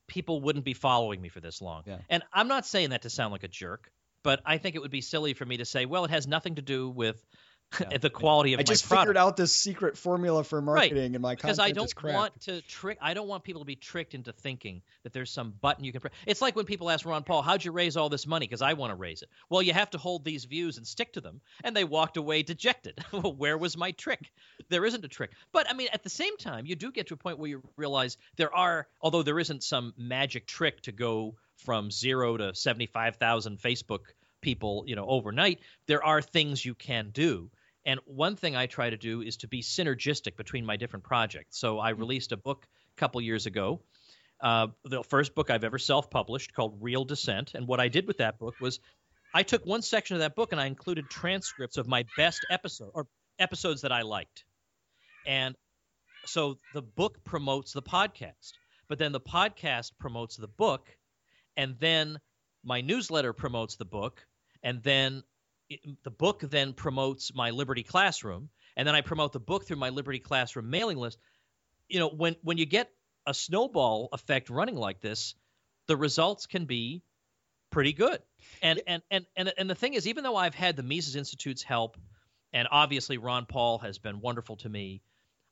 B: people wouldn't be following me for this long.
A: Yeah.
B: And I'm not saying that to sound like a jerk, but I think it would be silly for me to say, well, it has nothing to do with
A: Yeah.
B: the quality of
A: I
B: my
A: just
B: product.
A: figured out this secret formula for marketing, and my
B: because I don't
A: is
B: want to trick. I don't want people to be tricked into thinking that there's some button you can press. It's like when people ask Ron Paul, "How'd you raise all this money?" Because I want to raise it. Well, you have to hold these views and stick to them. And they walked away dejected. well, where was my trick? There isn't a trick. But I mean, at the same time, you do get to a point where you realize there are, although there isn't some magic trick to go from zero to seventy-five thousand Facebook people, you know, overnight. There are things you can do. And one thing I try to do is to be synergistic between my different projects. So I released a book a couple years ago, uh, the first book I've ever self published called Real Dissent. And what I did with that book was I took one section of that book and I included transcripts of my best episode or episodes that I liked. And so the book promotes the podcast, but then the podcast promotes the book, and then my newsletter promotes the book, and then it- the book then promotes my Liberty Classroom, and then I promote the book through my Liberty Classroom mailing list. You know, when when you get a snowball effect running like this, the results can be pretty good. And and and and and the thing is, even though I've had the Mises Institute's help, and obviously Ron Paul has been wonderful to me,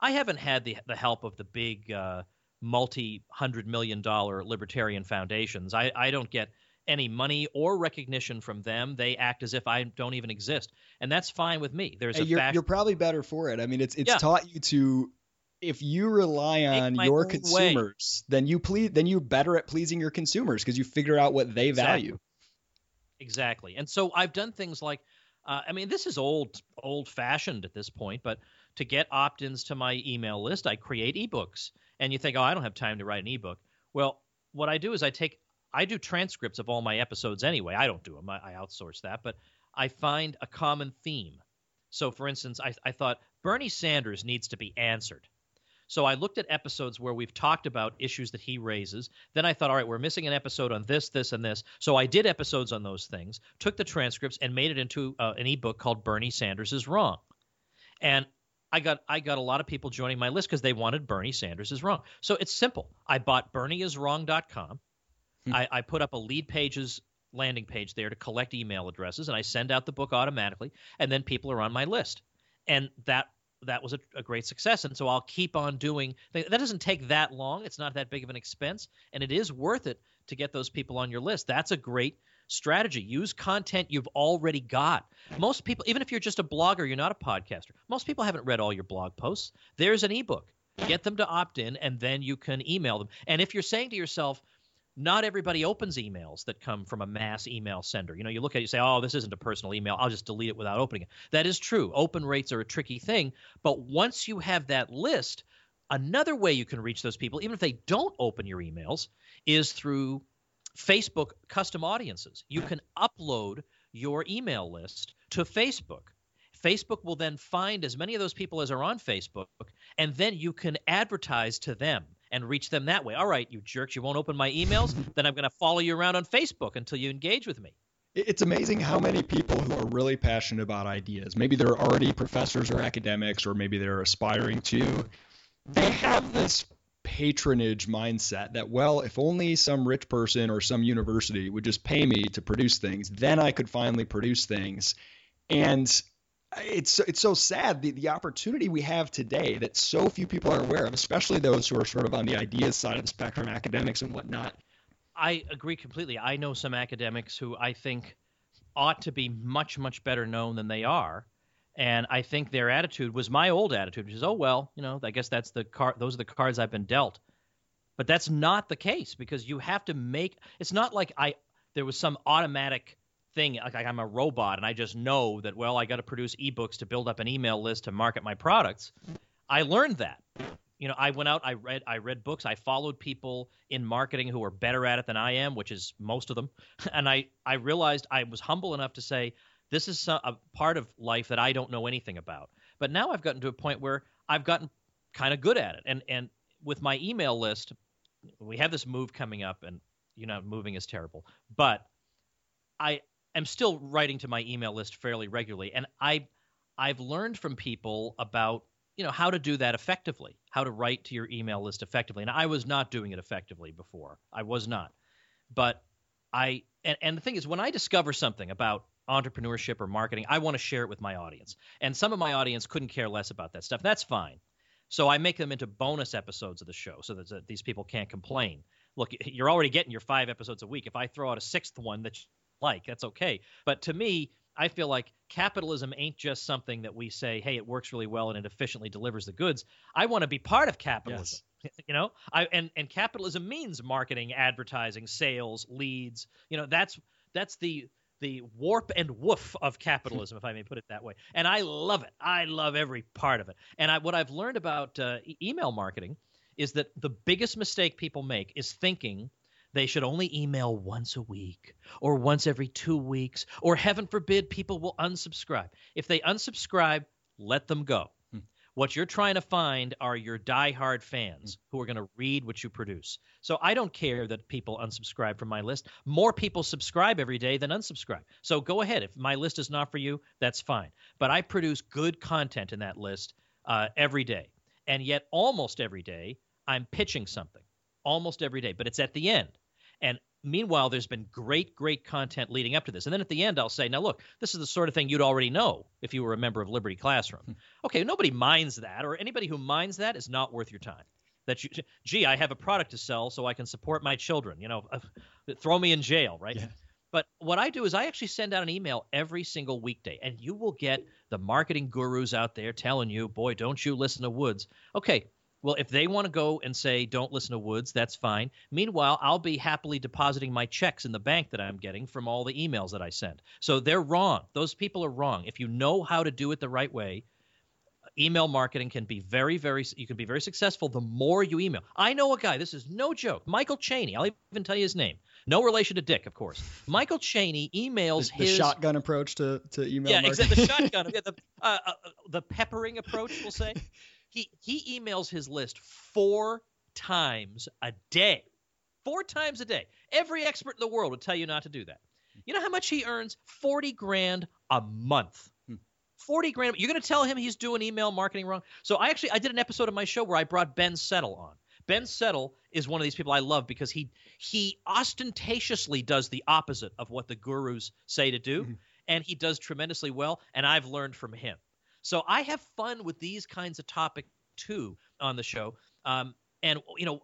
B: I haven't had the the help of the big uh, multi hundred million dollar libertarian foundations. I I don't get any money or recognition from them. They act as if I don't even exist, and that's fine with me. There's a
A: you're,
B: fashion-
A: you're probably better for it. I mean, it's it's
B: Yeah.
A: taught you to if you rely on your
B: own way.
A: consumers, then you please then you're better at pleasing your consumers because you figure out what they
B: Exactly.
A: value.
B: Exactly. And so I've done things like, uh, I mean, this is old, old fashioned at this point, but to get opt ins to my email list, I create ebooks. And you think, oh, I don't have time to write an ebook. Well, what I do is I take, I do transcripts of all my episodes anyway. I don't do them, I, I outsource that, but I find a common theme. So, for instance, I, I thought Bernie Sanders needs to be answered. So I looked at episodes where we've talked about issues that he raises. Then I thought, all right, we're missing an episode on this, this, and this. So I did episodes on those things, took the transcripts, and made it into uh, an ebook called Bernie Sanders is Wrong. And I got I got a lot of people joining my list because they wanted Bernie Sanders is wrong. So it's simple. I bought BernieIsWrong.com.
A: Hmm.
B: I, I put up a Leadpages landing page there to collect email addresses, and I send out the book automatically, and then people are on my list. And that that was a, a great success. And so I'll keep on doing that. Doesn't take that long. It's not that big of an expense, and it is worth it to get those people on your list. That's a great strategy. Use content you've already got. Most people, even if you're just a blogger, you're not a podcaster. Most people haven't read all your blog posts. There's an ebook. Get them to opt in, and then you can email them. And if you're saying to yourself, not everybody opens emails that come from a mass email sender. You know, you look at it, you say, oh, this isn't a personal email. I'll just delete it without opening it. That is true. Open rates are a tricky thing. But once you have that list, another way you can reach those people, even if they don't open your emails, is through Facebook custom audiences. You can upload your email list to Facebook. Facebook will then find as many of those people as are on Facebook, and then you can advertise to them and reach them that way. All right, you jerks, you won't open my emails? then I'm going to follow you around on Facebook until you engage with me.
A: It's amazing how many people who are really passionate about ideas, maybe they're already professors or academics, or maybe they're aspiring to, they have this patronage mindset that, well, if only some rich person or some university would just pay me to produce things, then I could finally produce things. And it's it's so sad the, the opportunity we have today that so few people are aware of, especially those who are sort of on the ideas side of the spectrum, academics and whatnot.
B: I agree completely. I know some academics who I think ought to be much, much better known than they are. And I think their attitude was my old attitude, which is, oh well, you know, I guess that's the card. Those are the cards I've been dealt. But that's not the case because you have to make. It's not like I there was some automatic thing like I'm a robot and I just know that well I got to produce ebooks to build up an email list to market my products. I learned that. You know, I went out, I read I read books, I followed people in marketing who are better at it than I am, which is most of them. And I I realized I was humble enough to say this is so- a part of life that I don't know anything about. But now I've gotten to a point where I've gotten kind of good at it. And and with my email list, we have this move coming up and you know moving is terrible. But I am still writing to my email list fairly regularly and I I've learned from people about you know how to do that effectively, how to write to your email list effectively. And I was not doing it effectively before. I was not. But I and, and the thing is when I discover something about entrepreneurship or marketing, I want to share it with my audience. And some of my audience couldn't care less about that stuff. That's fine. So I make them into bonus episodes of the show so that, these people can't complain. Look, you're already getting your five episodes a week. If I throw out a sixth one that like, that's okay. But to me, I feel like capitalism ain't just something that we say, hey, it works really well and it efficiently delivers the goods. I want to be part of capitalism. You know, I and and capitalism means marketing, advertising, sales, leads. You know, that's that's the the warp and woof of capitalism, if I may put it that way. And I love it. I love every part of it. And I, what I've learned about uh, e- email marketing is that the biggest mistake people make is thinking they should only email once a week or once every two weeks, or heaven forbid, people will unsubscribe. If they unsubscribe, let them go. What you're trying to find are your diehard fans who are going to read what you produce. So I don't care that people unsubscribe from my list. More people subscribe every day than unsubscribe. So go ahead. If my list is not for you, that's fine. But I produce good content in that list uh, every day. And yet, almost every day, I'm pitching something. Almost every day. But it's at the end. And meanwhile, there's been great, great content leading up to this. And then at the end, I'll say, now look, this is the sort of thing you'd already know if you were a member of Liberty Classroom. Okay, nobody minds that, or anybody who minds that is not worth your time. that you, gee, I have a product to sell so I can support my children. You know, uh, throw me in jail, right?
A: Yeah.
B: But what I do is I actually send out an email every single weekday, and you will get the marketing gurus out there telling you, boy, don't you listen to Woods. Okay, well, if they want to go and say, don't listen to Woods, that's fine. Meanwhile, I'll be happily depositing my checks in the bank that I'm getting from all the emails that I send. So they're wrong. Those people are wrong. If you know how to do it the right way, email marketing can be very, very, you can be very successful the more you email. I know a guy, this is no joke, Michael Cheney. I'll even tell you his name. No relation to Dick, of course. Michael Cheney emails
A: the, the
B: his
A: shotgun approach to, to email.
B: Yeah,
A: marketing.
B: exactly. The shotgun, yeah, the uh, uh, the peppering approach, we'll say. He he emails his list four times a day, four times a day. Every expert in the world would tell you not to do that. You know how much he earns? Forty grand a month.
A: Hmm.
B: 40 grand. You're going to tell him he's doing email marketing wrong. So I actually I did an episode of my show where I brought Ben Settle on. Ben Settle is one of these people I love because he he ostentatiously does the opposite of what the gurus say to do,
A: Mhm.
B: and he does tremendously well. And I've learned from him. So I have fun with these kinds of topic too on the show. Um, and you know,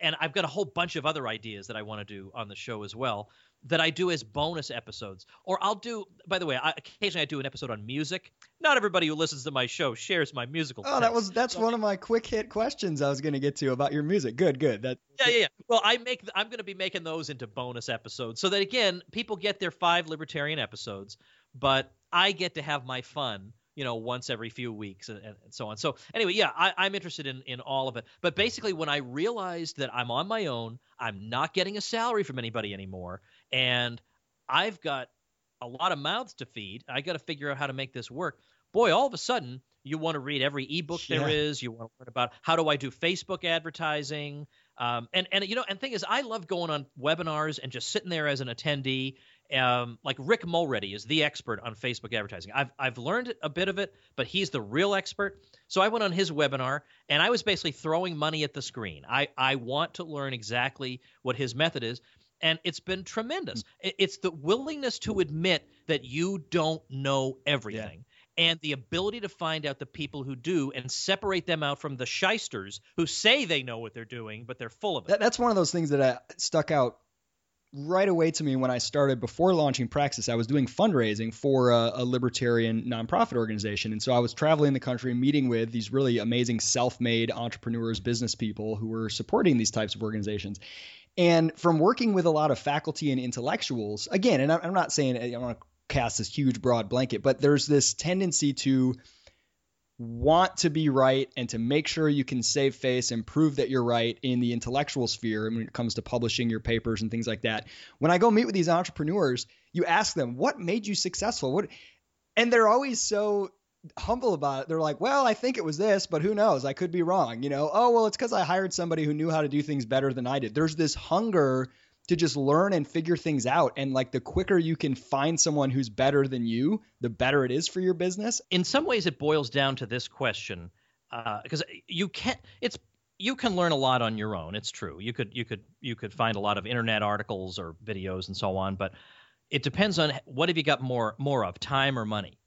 B: and I've got a whole bunch of other ideas that I want to do on the show as well that I do as bonus episodes. Or I'll do. By the way, I, occasionally I do an episode on music. Not everybody who listens to my show shares my musical.
A: Oh, that was that's one of my quick hit questions I was going to get to about your music. Good, good. That
B: Yeah, yeah, yeah. Well, I make I'm going to be making those into bonus episodes so that again, people get their five libertarian episodes, but I get to have my fun, you know, once every few weeks and, and so on. So anyway, yeah, I, I'm interested in in all of it. But basically, when I realized that I'm on my own, I'm not getting a salary from anybody anymore, and I've got a lot of mouths to feed. I got to figure out how to make this work. Boy, all of a sudden, you want to read every ebook there
A: Yeah.
B: is. You want to learn about how do I do Facebook advertising. Um, and and you know, and thing is, I love going on webinars and just sitting there as an attendee. Um, like Rick Mulready is the expert on Facebook advertising. I've I've learned a bit of it, but he's the real expert. So I went on his webinar and I was basically throwing money at the screen. I I want to learn exactly what his method is, and it's been tremendous. It's the willingness to admit that you don't know everything. And the ability to find out the people who do and separate them out from the shysters who say they know what they're doing, but they're full of it.
A: That, that's one of those things that uh, stuck out right away to me when I started before launching Praxis. I was doing fundraising for a, a libertarian nonprofit organization, and so I was traveling the country, meeting with these really amazing self-made entrepreneurs, business people who were supporting these types of organizations. And from working with a lot of faculty and intellectuals, again, and I'm I'm not saying eh, I want to cast this huge broad blanket, but there's this tendency to want to be right and to make sure you can save face and prove that you're right in the intellectual sphere when it comes to publishing your papers and things like that. When I go meet with these entrepreneurs, you ask them, "What made you successful?" What and they're always so humble about it. They're like, "Well, I think it was this, but who knows? I could be wrong." You know, "Oh, well, it's cuz I hired somebody who knew how to do things better than I did." There's this hunger to just learn and figure things out and like the quicker you can find someone who's better than you, the better it is for your business.
B: in some ways it boils down to this question uh, because you can't. it's you can learn a lot on your own it's true you could you could you could find a lot of internet articles or videos and so on but it depends on what have you got more more of time or money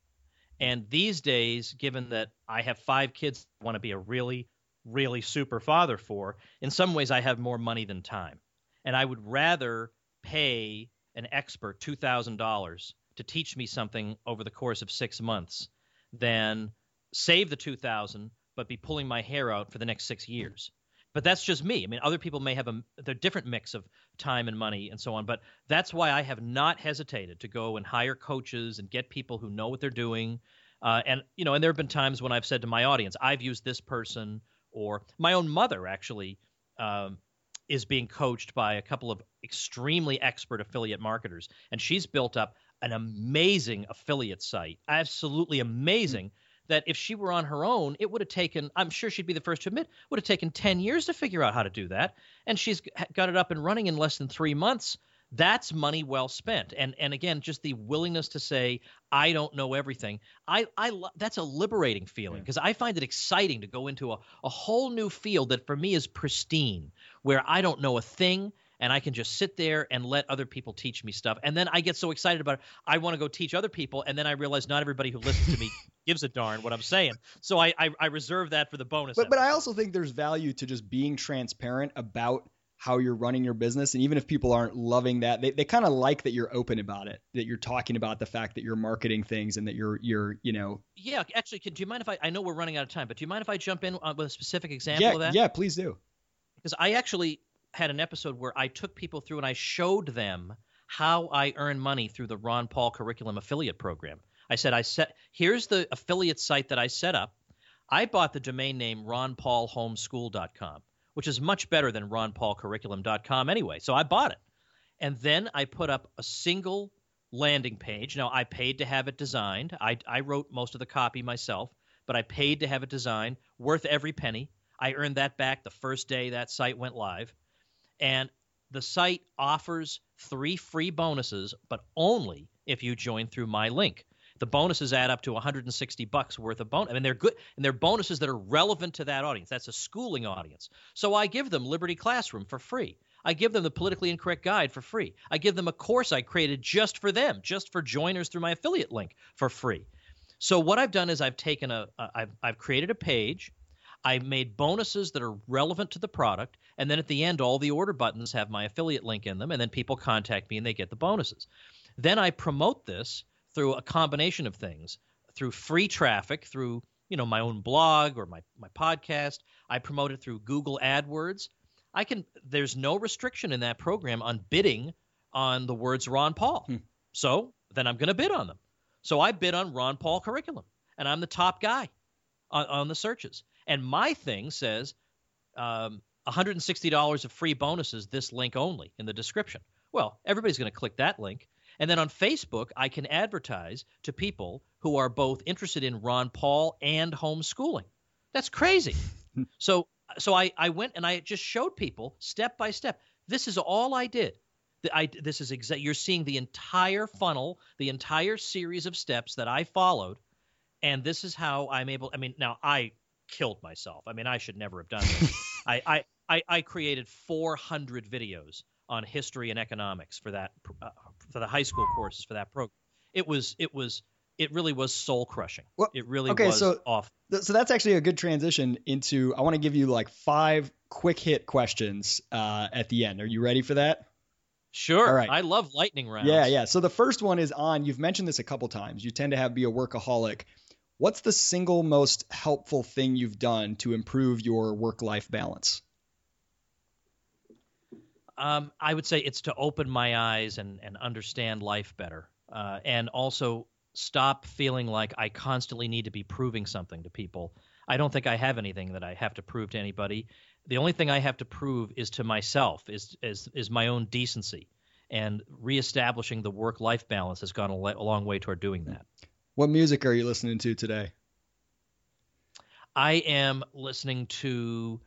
B: and these days given that i have five kids I want to be a really really super father for in some ways i have more money than time and i would rather pay an expert $2000 to teach me something over the course of six months than save the 2000 but be pulling my hair out for the next six years. But that's just me. I mean other people may have a different mix of time and money and so on but that's why i have not hesitated to go and hire coaches and get people who know what they're doing. Uh, and you know and there have been times when i've said to my audience i've used this person or my own mother actually um, is being coached by a couple of extremely expert affiliate marketers and she's built up an amazing affiliate site absolutely amazing that if she were on her own it would have taken i'm sure she'd be the first to admit would have taken 10 years to figure out how to do that. And she's got it up and running in less than 3 months that's money well spent and and again just the willingness to say i don't know everything i i lo- that's a liberating feeling because i find it exciting to go into a, a whole new field that for me is pristine where i don't know a thing and I can just sit there and let other people teach me stuff. And then I get so excited about it. I want to go teach other people. And then I realize not everybody who listens to me gives a darn what I'm saying. So I I, I reserve that for the bonus.
A: But but I also think there's value to just being transparent about how you're running your business. And even if people aren't loving that, they, they kind of like that you're open about it, that you're talking about the fact that you're marketing things and that you're, you're, you know.
B: Yeah, actually, can, do you mind if I, I know we're running out of time, but do you mind if I jump in uh, with a specific example
A: yeah,
B: of that?
A: Yeah, please do.
B: Because I actually had an episode where I took people through and I showed them how I earn money through the Ron Paul Curriculum Affiliate Program. I said, I set, here's the affiliate site that I set up. I bought the domain name ronpaulhomeschool.com which is much better than ronpaulcurriculum.com anyway. So I bought it. And then I put up a single landing page. Now, I paid to have it designed. I, I wrote most of the copy myself, but I paid to have it designed, worth every penny. I earned that back the first day that site went live. And the site offers three free bonuses, but only if you join through my link the bonuses add up to 160 bucks worth of bonus. I mean, they're good and they're bonuses that are relevant to that audience. That's a schooling audience. So I give them Liberty Classroom for free. I give them the politically incorrect guide for free. I give them a course I created just for them, just for joiners through my affiliate link for free. So what I've done is I've taken a, I've, I've created a page. I've made bonuses that are relevant to the product, and then at the end, all the order buttons have my affiliate link in them, and then people contact me and they get the bonuses. Then I promote this through a combination of things through free traffic through you know my own blog or my, my podcast. I promote it through google adwords. I can there's no restriction in that program on bidding on the words ron paul. Hmm. so then i'm going to bid on them. So i bid on ron paul curriculum and i'm the top guy on, on the searches. And my thing says um, $160 of free bonuses this link only in the description. Well everybody's going to click that link and then on Facebook, I can advertise to people who are both interested in Ron Paul and homeschooling. That's crazy. so so I, I went and I just showed people step by step. This is all I did. I, this is exact. You're seeing the entire funnel, the entire series of steps that I followed, and this is how I'm able. I mean, now I killed myself. I mean, I should never have done this. I, I, I, I created 400 videos on history and economics for that uh, for the high school courses for that program. It was it was it really was soul crushing. Well, it really okay, was
A: so,
B: off.
A: Th- so that's actually a good transition into. I want to give you like five quick hit questions uh, at the end. Are you ready for that?
B: Sure. All right. I love lightning rounds.
A: Yeah, yeah. So the first one is on. You've mentioned this a couple times. You tend to have be a workaholic. What's the single most helpful thing you've done to improve your work life balance?
B: Um, I would say it's to open my eyes and, and understand life better, uh, and also stop feeling like I constantly need to be proving something to people. I don't think I have anything that I have to prove to anybody. The only thing I have to prove is to myself, is is is my own decency, and reestablishing the work life balance has gone a, le- a long way toward doing that.
A: What music are you listening to today?
B: I am listening to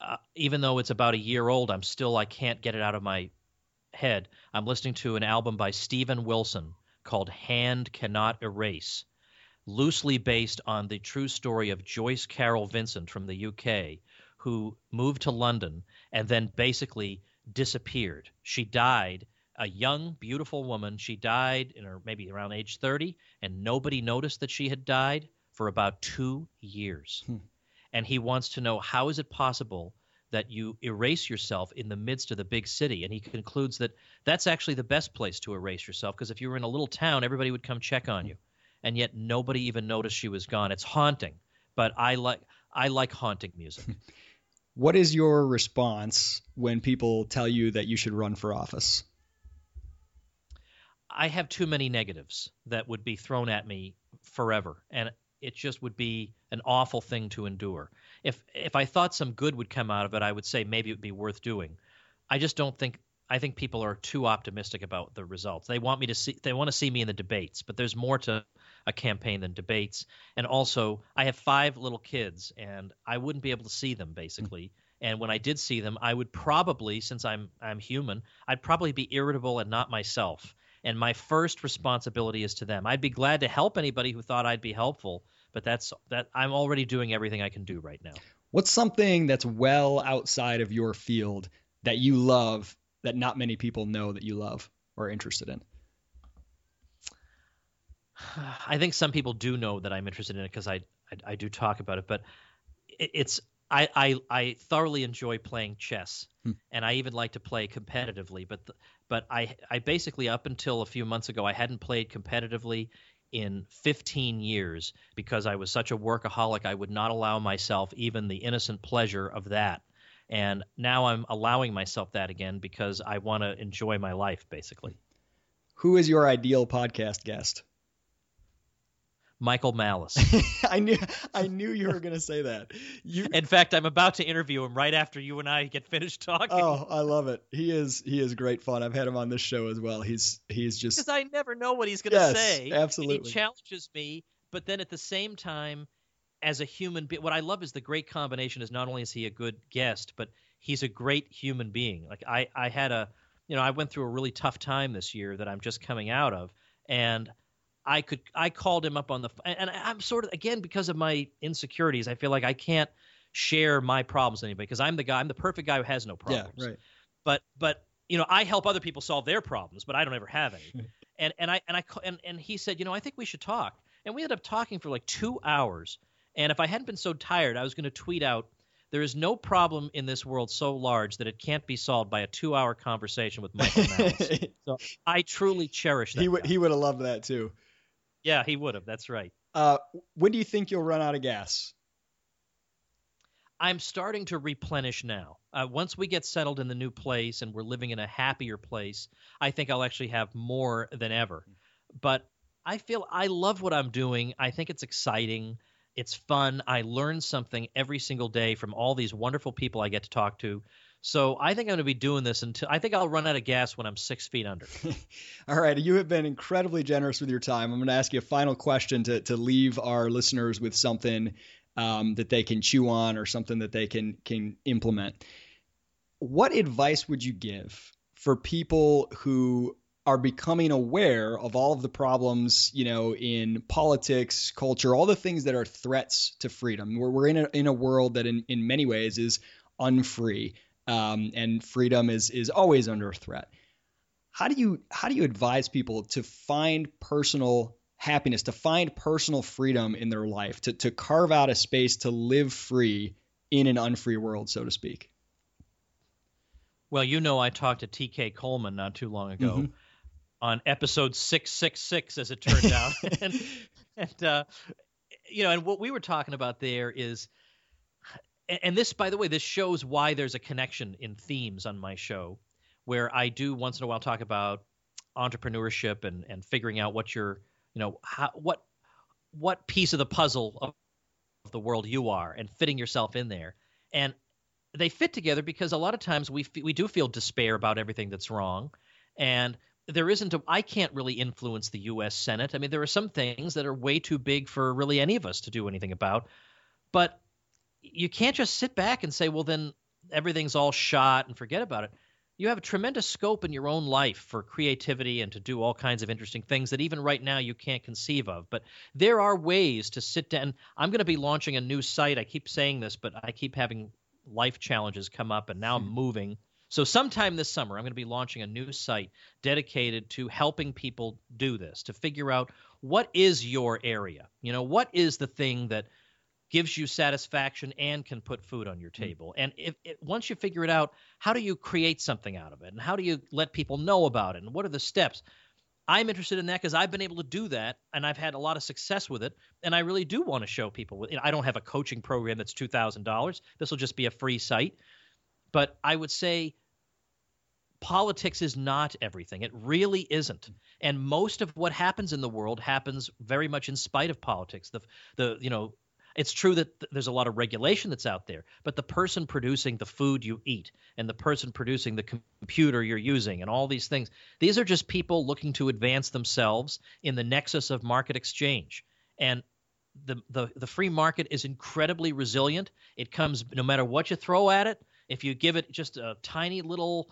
B: uh, even though it's about a year old, I'm still I can't get it out of my head. I'm listening to an album by Steven Wilson called Hand Cannot Erase, loosely based on the true story of Joyce Carol Vincent from the UK, who moved to London and then basically disappeared. She died a young, beautiful woman. She died in her maybe around age 30, and nobody noticed that she had died for about two years. Hmm and he wants to know how is it possible that you erase yourself in the midst of the big city? And he concludes that that's actually the best place to erase yourself because if you were in a little town everybody would come check on you. And yet nobody even noticed she was gone. It's haunting but i like i like haunting music.
A: What is your response when people tell you that you should run for office?
B: I have too many negatives that would be thrown at me forever. And it just would be an awful thing to endure. If if I thought some good would come out of it, I would say maybe it would be worth doing. I just don't think I think people are too optimistic about the results. They want me to see they want to see me in the debates, but there's more to a campaign than debates. And also, I have five little kids and I wouldn't be able to see them basically. And when I did see them, I would probably since I'm I'm human, I'd probably be irritable and not myself and my first responsibility is to them. I'd be glad to help anybody who thought I'd be helpful, but that's that I'm already doing everything I can do right now.
A: What's something that's well outside of your field that you love that not many people know that you love or are interested in?
B: I think some people do know that I'm interested in it because I, I, I do talk about it, but it, it's I, I I thoroughly enjoy playing chess, hmm. and I even like to play competitively. But the, but I I basically up until a few months ago I hadn't played competitively in 15 years because I was such a workaholic I would not allow myself even the innocent pleasure of that. And now I'm allowing myself that again because I want to enjoy my life basically.
A: Who is your ideal podcast guest?
B: Michael Malice.
A: I knew I knew you were going to say that. You...
B: In fact, I'm about to interview him right after you and I get finished talking.
A: Oh, I love it. He is he is great fun. I've had him on this show as well. He's he's just
B: because I never know what he's going to
A: yes,
B: say.
A: Absolutely,
B: he challenges me, but then at the same time, as a human being, what I love is the great combination. Is not only is he a good guest, but he's a great human being. Like I I had a you know I went through a really tough time this year that I'm just coming out of, and I could I called him up on the and I'm sort of again because of my insecurities, I feel like I can't share my problems with anybody because I'm the guy I'm the perfect guy who has no problems.
A: Yeah, right.
B: But but you know I help other people solve their problems, but I don't ever have any. and and I and I and and he said, you know, I think we should talk, and we ended up talking for like two hours. And if I hadn't been so tired, I was going to tweet out. There is no problem in this world so large that it can't be solved by a two-hour conversation with Michael Malice. so I truly cherish that.
A: He would he would have loved that too.
B: Yeah, he would have. That's right.
A: Uh, when do you think you'll run out of gas?
B: I'm starting to replenish now. Uh, once we get settled in the new place and we're living in a happier place, I think I'll actually have more than ever. But I feel I love what I'm doing. I think it's exciting. It's fun. I learn something every single day from all these wonderful people I get to talk to. So I think I'm going to be doing this until I think I'll run out of gas when I'm six feet under.
A: All right. You have been incredibly generous with your time. I'm going to ask you a final question to, to leave our listeners with something um, that they can chew on or something that they can can implement. What advice would you give for people who are becoming aware of all of the problems, you know, in politics, culture, all the things that are threats to freedom. We're, we're in a in a world that in, in many ways is unfree um, and freedom is is always under threat. How do you how do you advise people to find personal happiness, to find personal freedom in their life, to to carve out a space to live free in an unfree world, so to speak?
B: Well, you know, I talked to T.K. Coleman not too long ago mm-hmm. on episode six six six, as it turned out, and, and uh, you know, and what we were talking about there is and this by the way this shows why there's a connection in themes on my show where i do once in a while talk about entrepreneurship and and figuring out what your you know how, what what piece of the puzzle of the world you are and fitting yourself in there and they fit together because a lot of times we we do feel despair about everything that's wrong and there isn't I can't really influence the US Senate. I mean there are some things that are way too big for really any of us to do anything about. But you can't just sit back and say, well, then everything's all shot and forget about it. You have a tremendous scope in your own life for creativity and to do all kinds of interesting things that even right now you can't conceive of. But there are ways to sit down. I'm going to be launching a new site. I keep saying this, but I keep having life challenges come up, and now I'm hmm. moving. So, sometime this summer, I'm going to be launching a new site dedicated to helping people do this, to figure out what is your area. You know, what is the thing that gives you satisfaction and can put food on your hmm. table. And if, once you figure it out, how do you create something out of it? And how do you let people know about it? And what are the steps? I'm interested in that because I've been able to do that and I've had a lot of success with it. And I really do want to show people. You know, I don't have a coaching program that's $2,000. This will just be a free site. But I would say politics is not everything. It really isn't. Hmm. And most of what happens in the world happens very much in spite of politics. The the you know it's true that th- there's a lot of regulation that's out there, but the person producing the food you eat and the person producing the computer you're using and all these things, these are just people looking to advance themselves in the nexus of market exchange. And the, the, the free market is incredibly resilient. It comes no matter what you throw at it. If you give it just a tiny little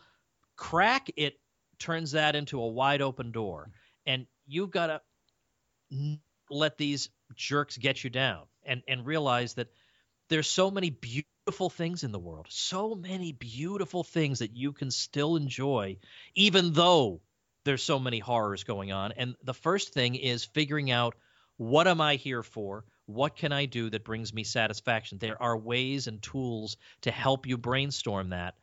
B: crack, it turns that into a wide open door. And you've got to let these jerks get you down and and realize that there's so many beautiful things in the world, so many beautiful things that you can still enjoy, even though there's so many horrors going on. And the first thing is figuring out what am I here for? What can I do that brings me satisfaction? There are ways and tools to help you brainstorm that.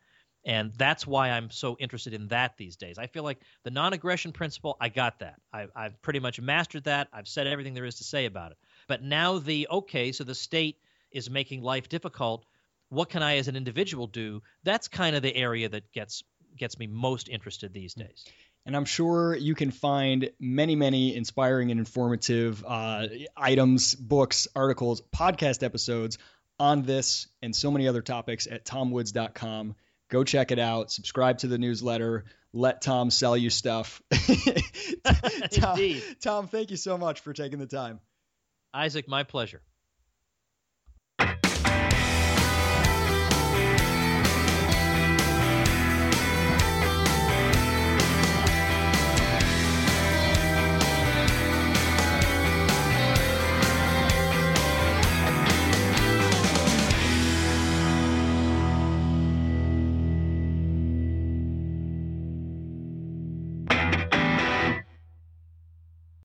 B: And that's why I'm so interested in that these days. I feel like the non aggression principle, I got that. I, I've pretty much mastered that. I've said everything there is to say about it. But now the okay, so the state is making life difficult. What can I as an individual do? That's kind of the area that gets gets me most interested these days.
A: And I'm sure you can find many, many inspiring and informative uh, items, books, articles, podcast episodes on this and so many other topics at tomwoods.com. Go check it out. Subscribe to the newsletter. Let Tom sell you stuff.
B: Tom,
A: Tom, thank you so much for taking the time.
B: Isaac, my pleasure.